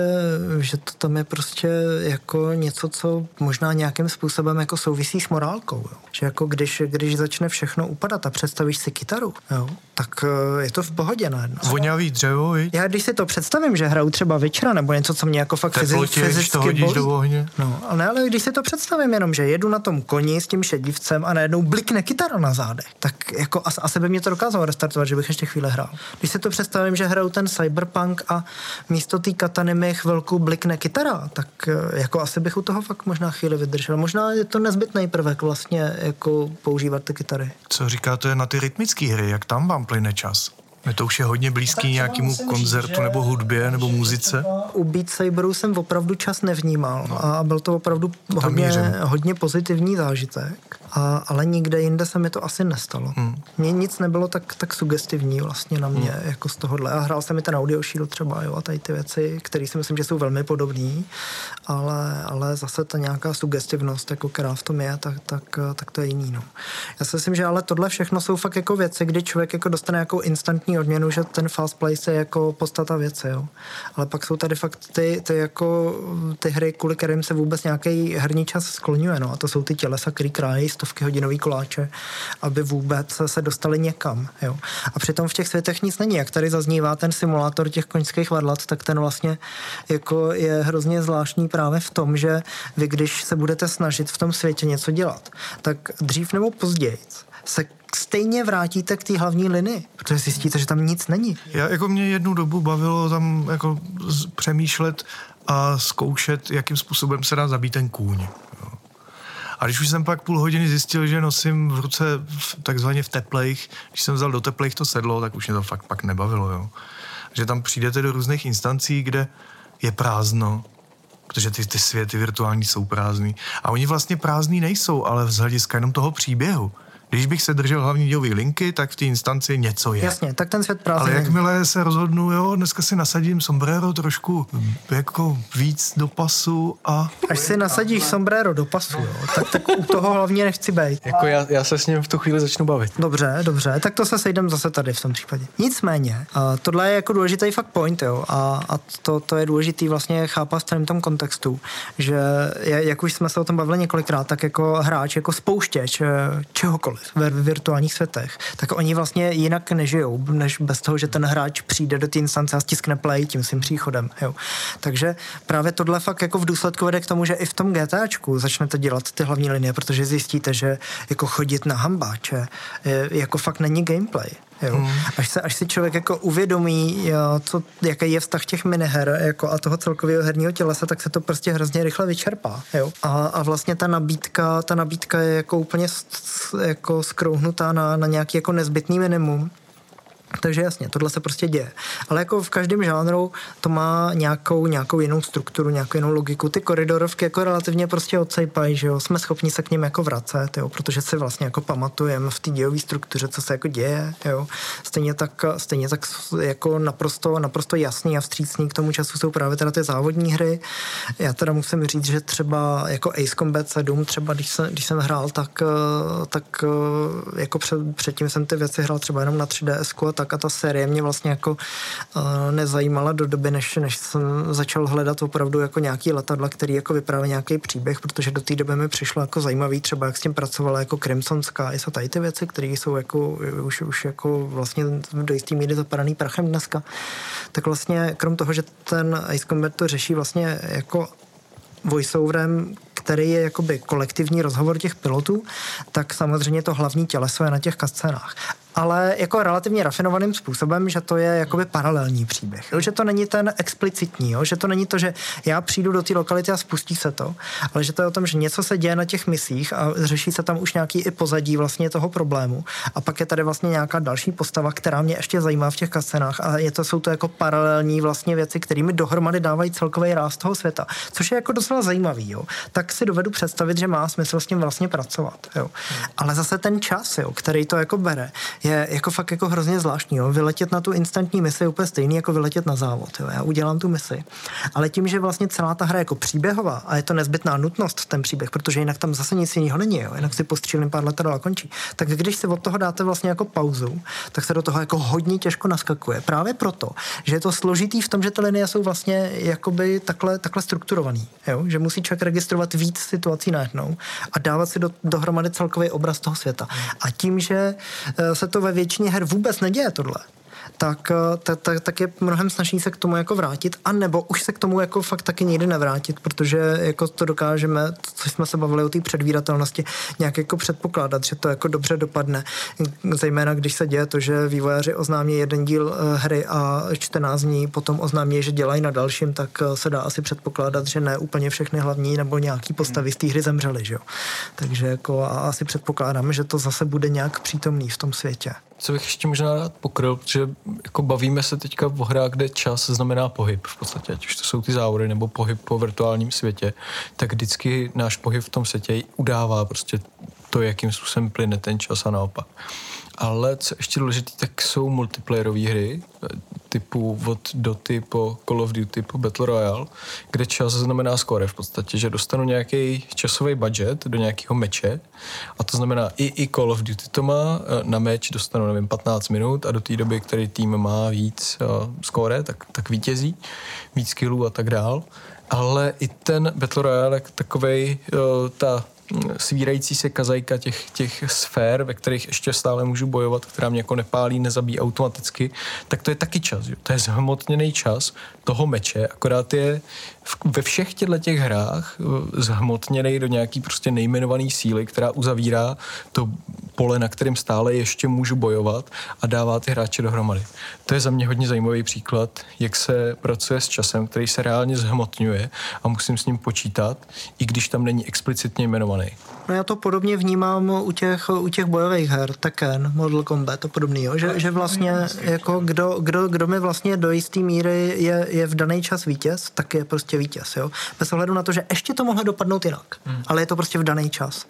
C: že to tam je prostě jako něco, co možná nějakým způsobem jako souvisí s morálkou. Jo. Že jako když, když začne všechno upadat a představíš si kytaru, jo, tak eh, je to v pohodě najednou.
B: Voňavý dřevo, viď?
C: Já když si to představím, že hraju třeba večera nebo něco, co mě jako fakt
B: Teplotě, fyzicky to hodíš bolí. do ohně.
C: No, ale, ale když si to představím jenom, že jedu na tom koni s tím šedivcem a najednou blikne kytara na zádech, tak jako asi, asi by mě to dokázalo restartovat, že bych ještě chvíli hrál. Když si to představím, že hraju ten cyberpunk a místo té katany mi chvilku blikne kytara, tak eh, jako asi bych u toho fakt možná chvíli vydržel. Možná je to nezbytný prvek vlastně jako používat ty kytary.
B: Co říkáte na ty rytmické hry, jak tam vám plyne čas? To už je hodně blízký nějakému koncertu říct, nebo hudbě nebo muzice.
C: U Beat Saberu jsem opravdu čas nevnímal no. a byl to opravdu hodně, hodně pozitivní zážitek, a, ale nikde jinde se mi to asi nestalo. Hmm. Mně nic nebylo tak, tak sugestivní vlastně na mě, hmm. jako z tohohle. A hrál jsem mi ten audio shield třeba, jo, a tady ty věci, které si myslím, že jsou velmi podobné, ale, ale zase ta nějaká sugestivnost, jako která v tom je, tak, tak, tak to je jiný. No. Já si myslím, že ale tohle všechno jsou fakt jako věci, kdy člověk jako dostane nějakou instantní odměnu, že ten fast place je jako podstata věci, jo. Ale pak jsou tady fakt ty, ty jako ty hry, kvůli kterým se vůbec nějaký herní čas skloňuje, no. A to jsou ty tělesa, který krájí stovky hodinový koláče, aby vůbec se dostali někam, jo. A přitom v těch světech nic není. Jak tady zaznívá ten simulátor těch koňských vadlat, tak ten vlastně jako je hrozně zvláštní právě v tom, že vy, když se budete snažit v tom světě něco dělat, tak dřív nebo později se stejně vrátíte k té hlavní linii, protože zjistíte, že tam nic není.
B: Já jako mě jednu dobu bavilo tam jako přemýšlet a zkoušet, jakým způsobem se dá zabít ten kůň. A když už jsem pak půl hodiny zjistil, že nosím v ruce v, takzvaně v teplejch, když jsem vzal do teplejch to sedlo, tak už mě to fakt pak nebavilo. Jo. Že tam přijdete do různých instancí, kde je prázdno, protože ty, ty světy virtuální jsou prázdný. A oni vlastně prázdný nejsou, ale z hlediska jenom toho příběhu. Když bych se držel hlavní dělové linky, tak v té instanci něco je.
C: Jasně, tak ten svět prázdný.
B: Ale jakmile se rozhodnu, jo, dneska si nasadím sombrero trošku jako víc do pasu a...
C: Až si nasadíš sombrero do pasu, jo, tak, tak u toho hlavně nechci být.
A: Jako já, já se s ním v tu chvíli začnu bavit.
C: Dobře, dobře, tak to se sejdem zase tady v tom případě. Nicméně, uh, tohle je jako důležitý fakt point, jo, a, a to, to je důležitý vlastně chápat v celém tom kontextu, že jak už jsme se o tom bavili několikrát, tak jako hráč, jako spouštěč eh, čehokoliv, ve virtuálních světech, tak oni vlastně jinak nežijou, než bez toho, že ten hráč přijde do té instance a stiskne play tím svým příchodem. Jo. Takže právě tohle fakt jako v důsledku vede k tomu, že i v tom GTAčku začnete dělat ty hlavní linie, protože zjistíte, že jako chodit na hambáče jako fakt není gameplay. Jo. Hmm. Až, se, až si člověk jako uvědomí, jo, co, jaký je vztah těch miniher jako a toho celkového herního tělesa, tak se to prostě hrozně rychle vyčerpá. Jo. A, a vlastně ta nabídka, ta nabídka je jako úplně jako skrouhnutá na, na nějaký jako nezbytný minimum. Takže jasně, tohle se prostě děje. Ale jako v každém žánru to má nějakou, nějakou jinou strukturu, nějakou jinou logiku. Ty koridorovky jako relativně prostě odsejpají, že jo, jsme schopni se k ním jako vracet, jo, protože si vlastně jako pamatujeme v té dějové struktuře, co se jako děje, jo. Stejně tak, stejně tak jako naprosto, naprosto jasný a vstřícný k tomu času jsou právě teda ty závodní hry. Já teda musím říct, že třeba jako Ace Combat 7, třeba když jsem, když jsem hrál, tak, tak jako před, předtím jsem ty věci hrál třeba jenom na 3DS a tak a ta série mě vlastně jako uh, nezajímala do doby, než, než jsem začal hledat opravdu jako nějaký letadla, který jako vypráví nějaký příběh, protože do té doby mi přišlo jako zajímavý třeba, jak s tím pracovala jako Crimson Skies a tady ty věci, které jsou jako už, už jako vlastně do jistý míry zapadaný prachem dneska. Tak vlastně krom toho, že ten Ice Combat to řeší vlastně jako voiceoverem, který je jakoby kolektivní rozhovor těch pilotů, tak samozřejmě to hlavní těleso je na těch kascenách ale jako relativně rafinovaným způsobem, že to je jakoby paralelní příběh. Jo? Že to není ten explicitní, jo? že to není to, že já přijdu do té lokality a spustí se to, ale že to je o tom, že něco se děje na těch misích a řeší se tam už nějaký i pozadí vlastně toho problému. A pak je tady vlastně nějaká další postava, která mě ještě zajímá v těch kasenách a je to, jsou to jako paralelní vlastně věci, kterými dohromady dávají celkový ráz toho světa, což je jako docela zajímavý. Jo? Tak si dovedu představit, že má smysl s tím vlastně pracovat. Jo? Ale zase ten čas, jo, který to jako bere, je jako fakt jako hrozně zvláštní. Jo. Vyletět na tu instantní misi je úplně stejný, jako vyletět na závod. Jo. Já udělám tu misi. Ale tím, že vlastně celá ta hra je jako příběhová a je to nezbytná nutnost ten příběh, protože jinak tam zase nic jiného není, jo. jinak si postřílím pár let a končí. Tak když si od toho dáte vlastně jako pauzu, tak se do toho jako hodně těžko naskakuje. Právě proto, že je to složitý v tom, že ty linie jsou vlastně jakoby takhle, takhle strukturovaný. Jo? Že musí člověk registrovat víc situací najednou a dávat si do, dohromady celkový obraz toho světa. A tím, že eh, se to ve většině her vůbec neděje tohle, tak, eh, tak, tak, tak je mnohem snaží se k tomu jako vrátit, a nebo už se k tomu jako fakt taky nikdy nevrátit, protože jako to dokážeme, co jsme se bavili o té předvídatelnosti, nějak jako předpokládat, že to jako dobře dopadne. Zejména když se děje to, že vývojáři oznámí jeden díl eh, hry a 14 dní potom oznámí, že dělají na dalším, tak eh, se dá asi předpokládat, že ne úplně všechny hlavní nebo nějaký postavy z té hry zemřely. Že jo? Takže jako a asi předpokládám, že to zase bude nějak přítomný v tom světě.
A: Co bych ještě možná rád pokryl, protože jako bavíme se teďka o hrách, kde čas znamená pohyb v podstatě, ať už to jsou ty závody nebo pohyb po virtuálním světě, tak vždycky náš pohyb v tom světě udává prostě to, jakým způsobem plyne ten čas a naopak. Ale co ještě důležité, tak jsou multiplayerové hry, typu od Doty po Call of Duty po Battle Royale, kde čas znamená skore v podstatě, že dostanu nějaký časový budget do nějakého meče a to znamená i, i Call of Duty to má, eh, na meč dostanu, nevím, 15 minut a do té doby, který tým má víc uh, skóre, tak, tak vítězí, víc killů a tak dál. Ale i ten Battle Royale, takovej, uh, ta svírající se kazajka těch, těch sfér, ve kterých ještě stále můžu bojovat, která mě jako nepálí, nezabíjí automaticky, tak to je taky čas. Jo. To je zhmotněný čas toho meče, akorát je ve všech těchto těch hrách eh, zhmotněný do nějaký prostě nejmenovaný síly, která uzavírá to pole, na kterém stále ještě můžu bojovat a dává ty hráče dohromady. To je za mě hodně zajímavý příklad, jak se pracuje s časem, který se reálně zhmotňuje a musím s ním počítat, i když tam není explicitně jmenovaný.
C: No já to podobně vnímám u těch, u těch bojových her, Tekken, Model Combat a podobný? Že, že vlastně jako kdo, kdo, kdo mi vlastně do jisté míry je, je v daný čas vítěz, tak je prostě vítěz, jo? Bez ohledu na to, že ještě to mohlo dopadnout jinak, hmm. ale je to prostě v daný čas.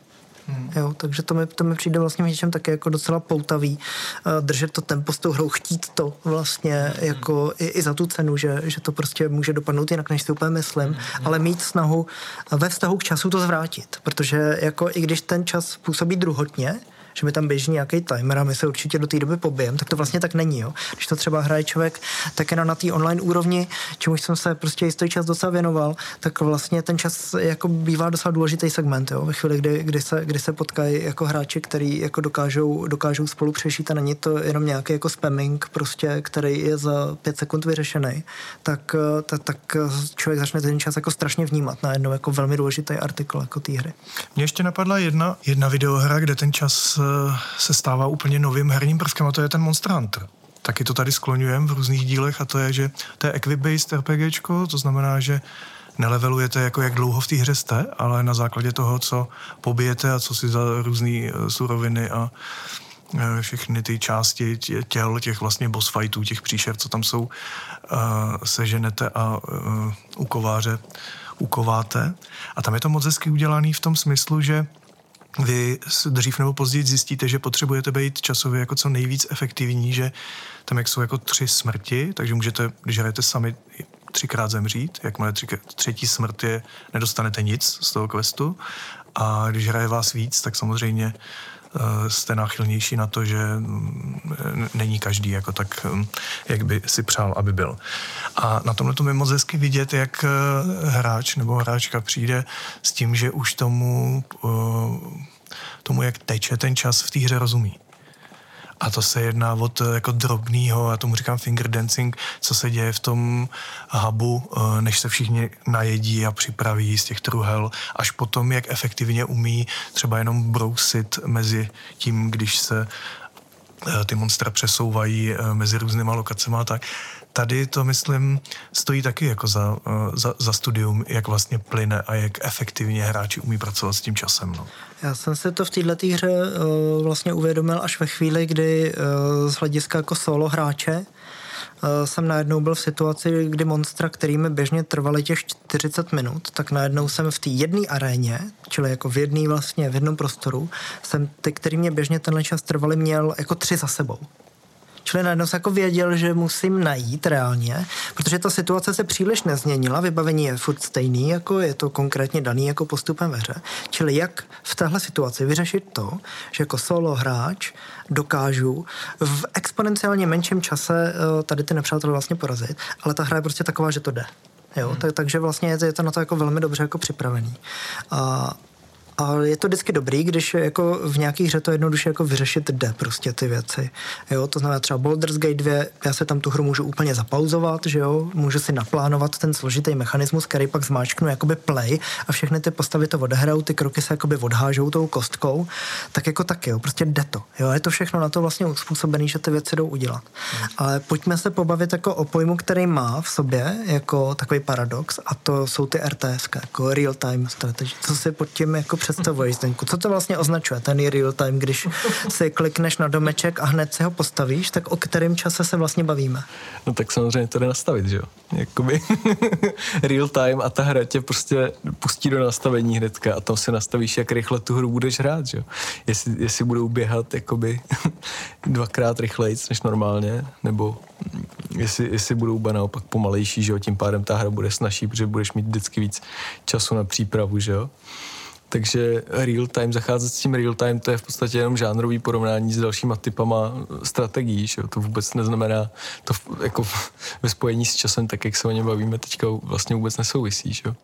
C: Hmm. Jo, takže to mi, to mi přijde vlastně v něčem také jako docela poutavý. Uh, držet to tempo s tou hrou, chtít to vlastně hmm. jako i, i, za tu cenu, že, že to prostě může dopadnout jinak, než si úplně myslím, hmm. ale mít snahu ve vztahu k času to zvrátit, protože jako i když ten čas působí druhotně, že mi tam běží nějaký timer a my se určitě do té doby pobijem, tak to vlastně tak není. Jo. Když to třeba hraje člověk tak na, na té online úrovni, čemu jsem se prostě jistý čas docela věnoval, tak vlastně ten čas jako bývá docela důležitý segment. Jo. Ve chvíli, kdy, kdy, se, kdy se potkají jako hráči, který jako dokážou, dokážou spolu přežít a není to jenom nějaký jako spamming, prostě, který je za pět sekund vyřešený, tak, tak, tak člověk začne ten čas jako strašně vnímat na jednou jako velmi důležitý artikl jako té hry.
B: Mně ještě napadla jedna, jedna videohra, kde ten čas se stává úplně novým herním prvkem a to je ten Monster Hunter. Taky to tady skloňujem v různých dílech a to je, že to je equip-based RPGčko, to znamená, že nelevelujete jako jak dlouho v té hře jste, ale na základě toho, co pobijete a co si za různé eh, suroviny a eh, všechny ty části těl, těch vlastně boss fightů, těch příšer, co tam jsou, eh, seženete a u kováře ukováte. A tam je to moc hezky udělaný v tom smyslu, že vy dřív nebo později zjistíte, že potřebujete být časově jako co nejvíc efektivní, že tam jak jsou jako tři smrti, takže můžete, když hrajete sami, třikrát zemřít, jakmile tři, třetí smrt je, nedostanete nic z toho questu. A když hraje vás víc, tak samozřejmě Eh, jste náchylnější na to, že mm, není každý jako tak, mm, jak by si přál, aby byl. A na tomhle to je moc hezky vidět, jak eh, hráč nebo hráčka přijde s tím, že už tomu, eh, tomu jak teče ten čas v té hře rozumí. A to se jedná od eh, jako drobného, já tomu říkám finger dancing, co se děje v tom hubu, eh, než se všichni najedí a připraví z těch truhel, až potom, jak efektivně umí třeba jenom brousit mezi tím, když se eh, ty monstra přesouvají mezi různýma lokacemi a tak. Tady to, myslím, stojí taky jako za, za, za studium, jak vlastně plyne a jak efektivně hráči umí pracovat s tím časem. No.
C: Já jsem se to v této hře uh, vlastně uvědomil až ve chvíli, kdy uh, z hlediska jako solo hráče jsem najednou byl v situaci, kdy monstra, kterými běžně trvaly těch 40 minut, tak najednou jsem v té jedné aréně, čili jako v jedné vlastně, v jednom prostoru, jsem ty, který mě běžně tenhle čas trvaly, měl jako tři za sebou. Čili najednou jsem jako věděl, že musím najít reálně, protože ta situace se příliš nezměnila, vybavení je furt stejný, jako je to konkrétně daný jako postupem ve hře. Čili jak v téhle situaci vyřešit to, že jako solo hráč dokážu v exponenciálně menším čase eh, tady ty nepřátelé vlastně porazit, ale ta hra je prostě taková, že to jde. Jo, hmm. tak, takže vlastně je, je to na to jako velmi dobře jako připravený. A a je to vždycky dobrý, když jako v nějaký hře to jednoduše jako vyřešit jde prostě ty věci. Jo, to znamená třeba Baldur's Gate 2, já se tam tu hru můžu úplně zapauzovat, že jo, můžu si naplánovat ten složitý mechanismus, který pak zmáčknu jakoby play a všechny ty postavy to odehrajou, ty kroky se jakoby odhážou tou kostkou, tak jako taky, jo, prostě jde to. Jo, je to všechno na to vlastně uspůsobené, že ty věci jdou udělat. Hmm. Ale pojďme se pobavit jako o pojmu, který má v sobě jako takový paradox a to jsou ty RTS, jako real time strategy. Co si pod tím jako představuješ, Zdeňku? Co to vlastně označuje, ten real time, když si klikneš na domeček a hned si ho postavíš, tak o kterém čase se vlastně bavíme?
A: No tak samozřejmě to jde nastavit, že jo? Jakoby [LAUGHS] real time a ta hra tě prostě pustí do nastavení hnedka a tam si nastavíš, jak rychle tu hru budeš hrát, že jo? Jestli, jestli budou běhat jakoby [LAUGHS] dvakrát rychleji než normálně, nebo jestli, jestli budou naopak pomalejší, že jo? Tím pádem ta hra bude snažší, protože budeš mít vždycky víc času na přípravu, že jo? Takže real time, zacházet s tím real time, to je v podstatě jenom žánrový porovnání s dalšíma typama strategií, že to vůbec neznamená, to jako ve spojení s časem, tak jak se o něm bavíme teďka, vlastně vůbec nesouvisí, že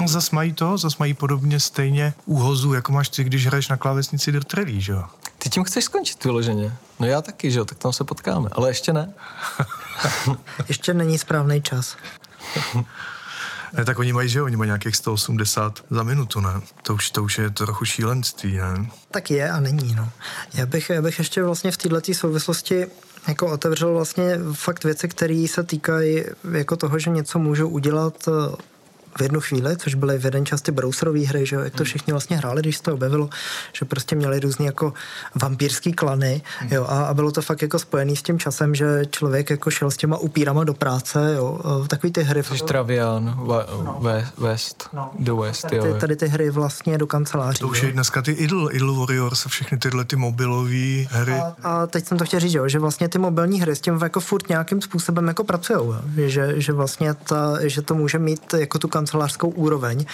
B: No, zas mají to, zas mají podobně stejně úhozu, jako máš ty, když hraješ na klávesnici Dirt Rally, že jo?
A: Ty tím chceš skončit vyloženě. No já taky, že jo, tak tam se potkáme, ale ještě ne.
C: ještě není správný čas. [LAUGHS]
B: Ne, tak oni mají, že oni mají nějakých 180 za minutu, ne? To už, to už je trochu šílenství, ne?
C: Tak je a není, no. Já bych, já bych ještě vlastně v této souvislosti jako otevřel vlastně fakt věci, které se týkají jako toho, že něco můžu udělat v jednu chvíli, což byly v jeden čas ty browserové hry, že jak to hmm. všichni vlastně hráli, když se to objevilo, že prostě měli různý jako vampírský klany, hmm. jo, a, a, bylo to fakt jako spojený s tím časem, že člověk jako šel s těma upírama do práce, jo, takový ty hry.
A: Což Travian, no. West, no. The West,
C: tady, jo. Tady ty hry vlastně do kanceláří.
B: To už je dneska ty Idle, Idle Warriors a všechny tyhle ty mobilové hry.
C: A, a, teď jsem to chtěl říct, jo, že vlastně ty mobilní hry s tím jako furt nějakým způsobem jako pracují, že, že vlastně ta, že to může mít jako tu kancelářskou úroveň,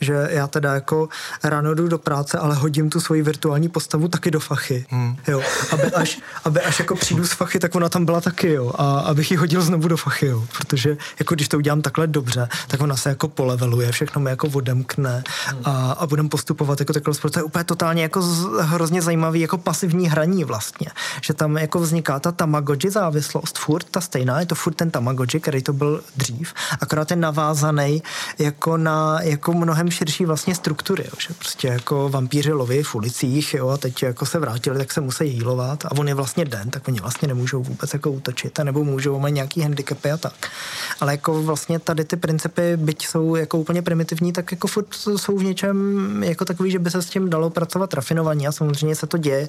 C: že já teda jako ráno jdu do práce, ale hodím tu svoji virtuální postavu taky do fachy, hmm. jo, aby až, aby až jako přijdu z fachy, tak ona tam byla taky, jo, a abych ji hodil znovu do fachy, jo, protože jako když to udělám takhle dobře, tak ona se jako poleveluje, všechno mi jako odemkne a, a budem postupovat jako takhle, to je úplně totálně jako z, hrozně zajímavý jako pasivní hraní vlastně, že tam jako vzniká ta Tamagotchi závislost, furt ta stejná, je to furt ten Tamagotchi, který to byl dřív, akorát je navázaný jako na jako mnohem širší vlastně struktury, jo, že prostě jako vampíři loví v ulicích, jo, a teď jako se vrátili, tak se musí jílovat a on je vlastně den, tak oni vlastně nemůžou vůbec jako útočit, a nebo můžou mít nějaký handicapy a tak. Ale jako vlastně tady ty principy, byť jsou jako úplně primitivní, tak jako furt jsou v něčem jako takový, že by se s tím dalo pracovat rafinovaně a samozřejmě se to děje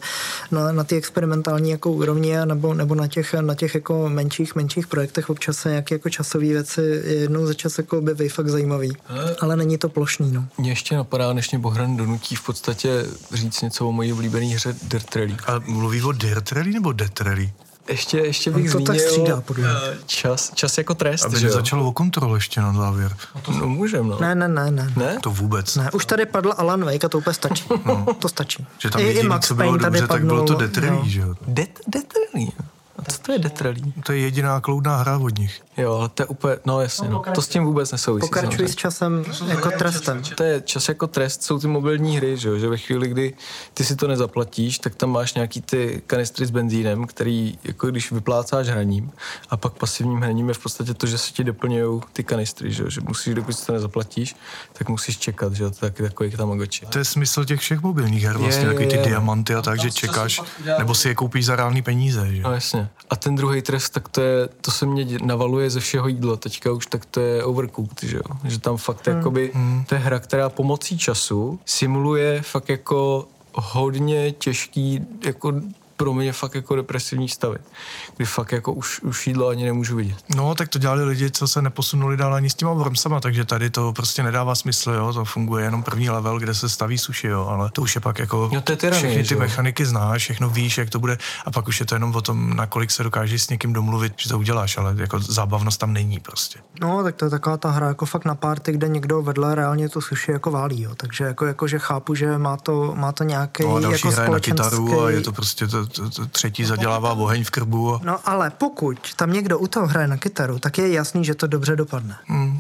C: na, na ty experimentální jako úrovni nebo, nebo na těch, na těch jako menších, menších projektech občas se nějaké jako časové věci jednou za čas jako objeví fakt zajímavý. Ale není to plošný, no.
A: Mě ještě napadá, než mě Bohran donutí v podstatě říct něco o mojí oblíbené hře Dirt Rally.
B: A mluví o Dirt Rally nebo Death Rally?
A: Ještě, ještě bych to zmínil tak střídá, podle eh, čas, čas jako trest,
B: Aby že začalo o kontrol ještě na závěr.
A: No můžem, no.
C: Ne, ne, ne, ne.
A: Ne?
B: To vůbec.
C: Ne, už tady padl Alan Wake a to úplně stačí. No. To stačí.
B: Že tam I, jediný, i Max co bylo Payne dobře, tak bylo to Death Rally, no. že jo?
A: Death Rally, a co to je Death Rally?
B: To je jediná kloudná hra od nich.
A: Jo, ale to je úplně, no jasně, no. to s tím vůbec nesouvisí.
C: Pokračuj s časem jako trestem.
A: To je čas jako trest, jsou ty mobilní hry, že, jo? že ve chvíli, kdy ty si to nezaplatíš, tak tam máš nějaký ty kanistry s benzínem, který jako když vyplácáš hraním a pak pasivním hraním je v podstatě to, že se ti doplňují ty kanistry, že, jo? že musíš, dokud si to nezaplatíš, tak musíš čekat, že jo, to je taky takový tamagoči.
B: To je smysl těch všech mobilních her, vlastně, takový ty diamanty a tak, že čekáš, nebo si je koupíš za reální peníze, že?
A: No jasně. A ten druhý trest, tak to je, to se mě navaluje ze všeho jídla. Teďka už tak to je overcooked, že jo? Že tam fakt hmm. jakoby, hmm. to je hra, která pomocí času simuluje fakt jako hodně těžký jako pro mě fakt jako depresivní stavy, kdy fakt jako už, už jídlo ani nemůžu vidět.
B: No, tak to dělali lidi, co se neposunuli dál ani s těma wormsama, takže tady to prostě nedává smysl, jo, to funguje jenom první level, kde se staví suši, jo, ale to už je pak jako
A: no, to je tyranie,
B: všechny ty mechaniky znáš, všechno víš, jak to bude a pak už je to jenom o tom, nakolik se dokážeš s někým domluvit, že to uděláš, ale jako zábavnost tam není prostě.
C: No, tak to je taková ta hra jako fakt na párty, kde někdo vedle reálně to suši jako válí, jo, takže jako, jako že chápu, že má to, má to nějaký no, jako hraje na kytaru
B: a je to prostě to třetí zadělává oheň v krbu. A...
C: No ale pokud tam někdo u toho hraje na kytaru, tak je jasný, že to dobře dopadne. Mm.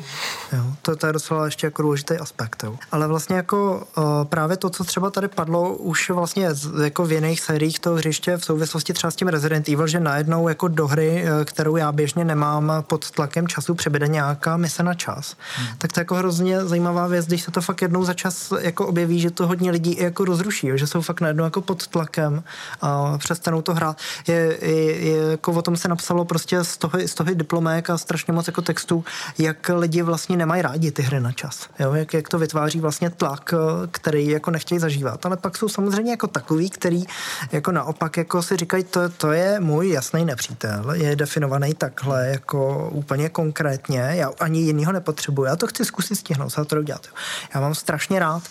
C: Jo, to, to je docela ještě jako důležitý aspekt. Jo. Ale vlastně jako uh, právě to, co třeba tady padlo už vlastně z, jako v jiných sériích toho hřiště v souvislosti třeba s tím Resident Evil, že najednou jako do hry, uh, kterou já běžně nemám pod tlakem času, přebyde nějaká mise na čas. Mm. Tak to je jako hrozně zajímavá věc, když se to fakt jednou za čas jako objeví, že to hodně lidí i jako rozruší, jo, že jsou fakt najednou jako pod tlakem a přestanou to hrát. Je, je, je, jako o tom se napsalo prostě z toho, z toho diplomek a strašně moc jako textů, jak lidi vlastně nemají rádi ty hry na čas. Jo? Jak, jak to vytváří vlastně tlak, který jako nechtějí zažívat. Ale pak jsou samozřejmě jako takový, který jako naopak jako si říkají, to, to je můj jasný nepřítel, je definovaný takhle jako úplně konkrétně, já ani jinýho nepotřebuji, já to chci zkusit stihnout, co to udělat. Já mám strašně rád,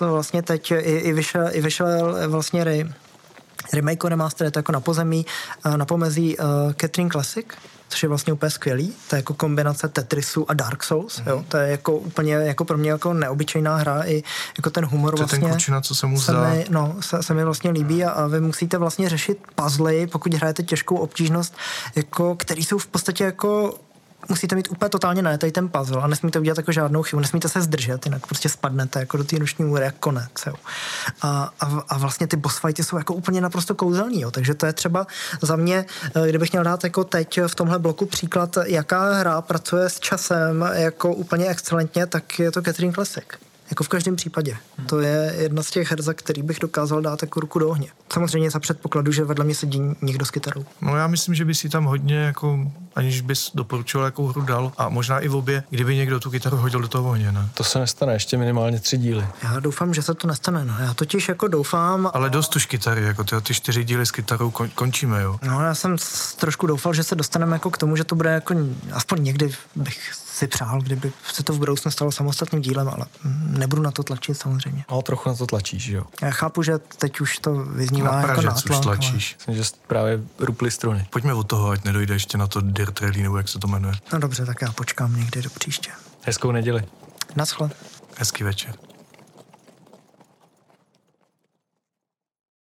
C: uh, vlastně teď i, i, vyšel, i vyšel vlastně remake remaster je to jako na pozemí, eh, na pomezí uh, Catherine Classic, což je vlastně úplně skvělý. To je jako kombinace Tetrisu a Dark Souls. Mm-hmm. Jo? To je jako úplně jako pro mě jako neobyčejná hra i jako ten humor
B: to
C: vlastně.
B: ten kučina, co se mu
C: se mi, no, se, se, mi vlastně líbí a, a vy musíte vlastně řešit puzzle, pokud hrajete těžkou obtížnost, jako, který jsou v podstatě jako musíte mít úplně totálně najetej ten puzzle a nesmíte udělat jako žádnou chybu, nesmíte se zdržet, jinak prostě spadnete jako do té noční můry jak konec. Jo. A, a, a, vlastně ty boss fighty jsou jako úplně naprosto kouzelný, jo. takže to je třeba za mě, eh, kdybych měl dát jako teď v tomhle bloku příklad, jaká hra pracuje s časem jako úplně excelentně, tak je to Catherine Classic. Jako v každém případě. Hmm. To je jedna z těch her, za který bych dokázal dát jako ruku do ohně. Samozřejmě za předpokladu, že vedle mě sedí někdo s kytarou.
B: No já myslím, že by si tam hodně, jako, aniž bys doporučoval, jakou hru dal. A možná i v obě, kdyby někdo tu kytaru hodil do toho ohně, ne?
A: To se nestane, ještě minimálně tři díly.
C: Já doufám, že se to nestane. No. Já totiž jako doufám.
B: Ale dost už kytary, jako ty, ty čtyři díly s kytarou kon, končíme, jo.
C: No já jsem trošku doufal, že se dostaneme jako k tomu, že to bude jako aspoň někdy bych si přál, kdyby se to v budoucnu stalo samostatným dílem, ale nebudu na to tlačit samozřejmě.
A: No, trochu na to tlačíš, jo.
C: Já chápu, že teď už to vyznívá na jako nátlak.
B: už tlačíš.
A: Ale... Myslím, že právě ruply struny.
B: Pojďme od toho, ať nedojde ještě na to Dirt Rally, nebo jak se to jmenuje.
C: No dobře, tak já počkám někdy do příště.
A: Hezkou neděli.
C: Naschle.
B: Hezký večer.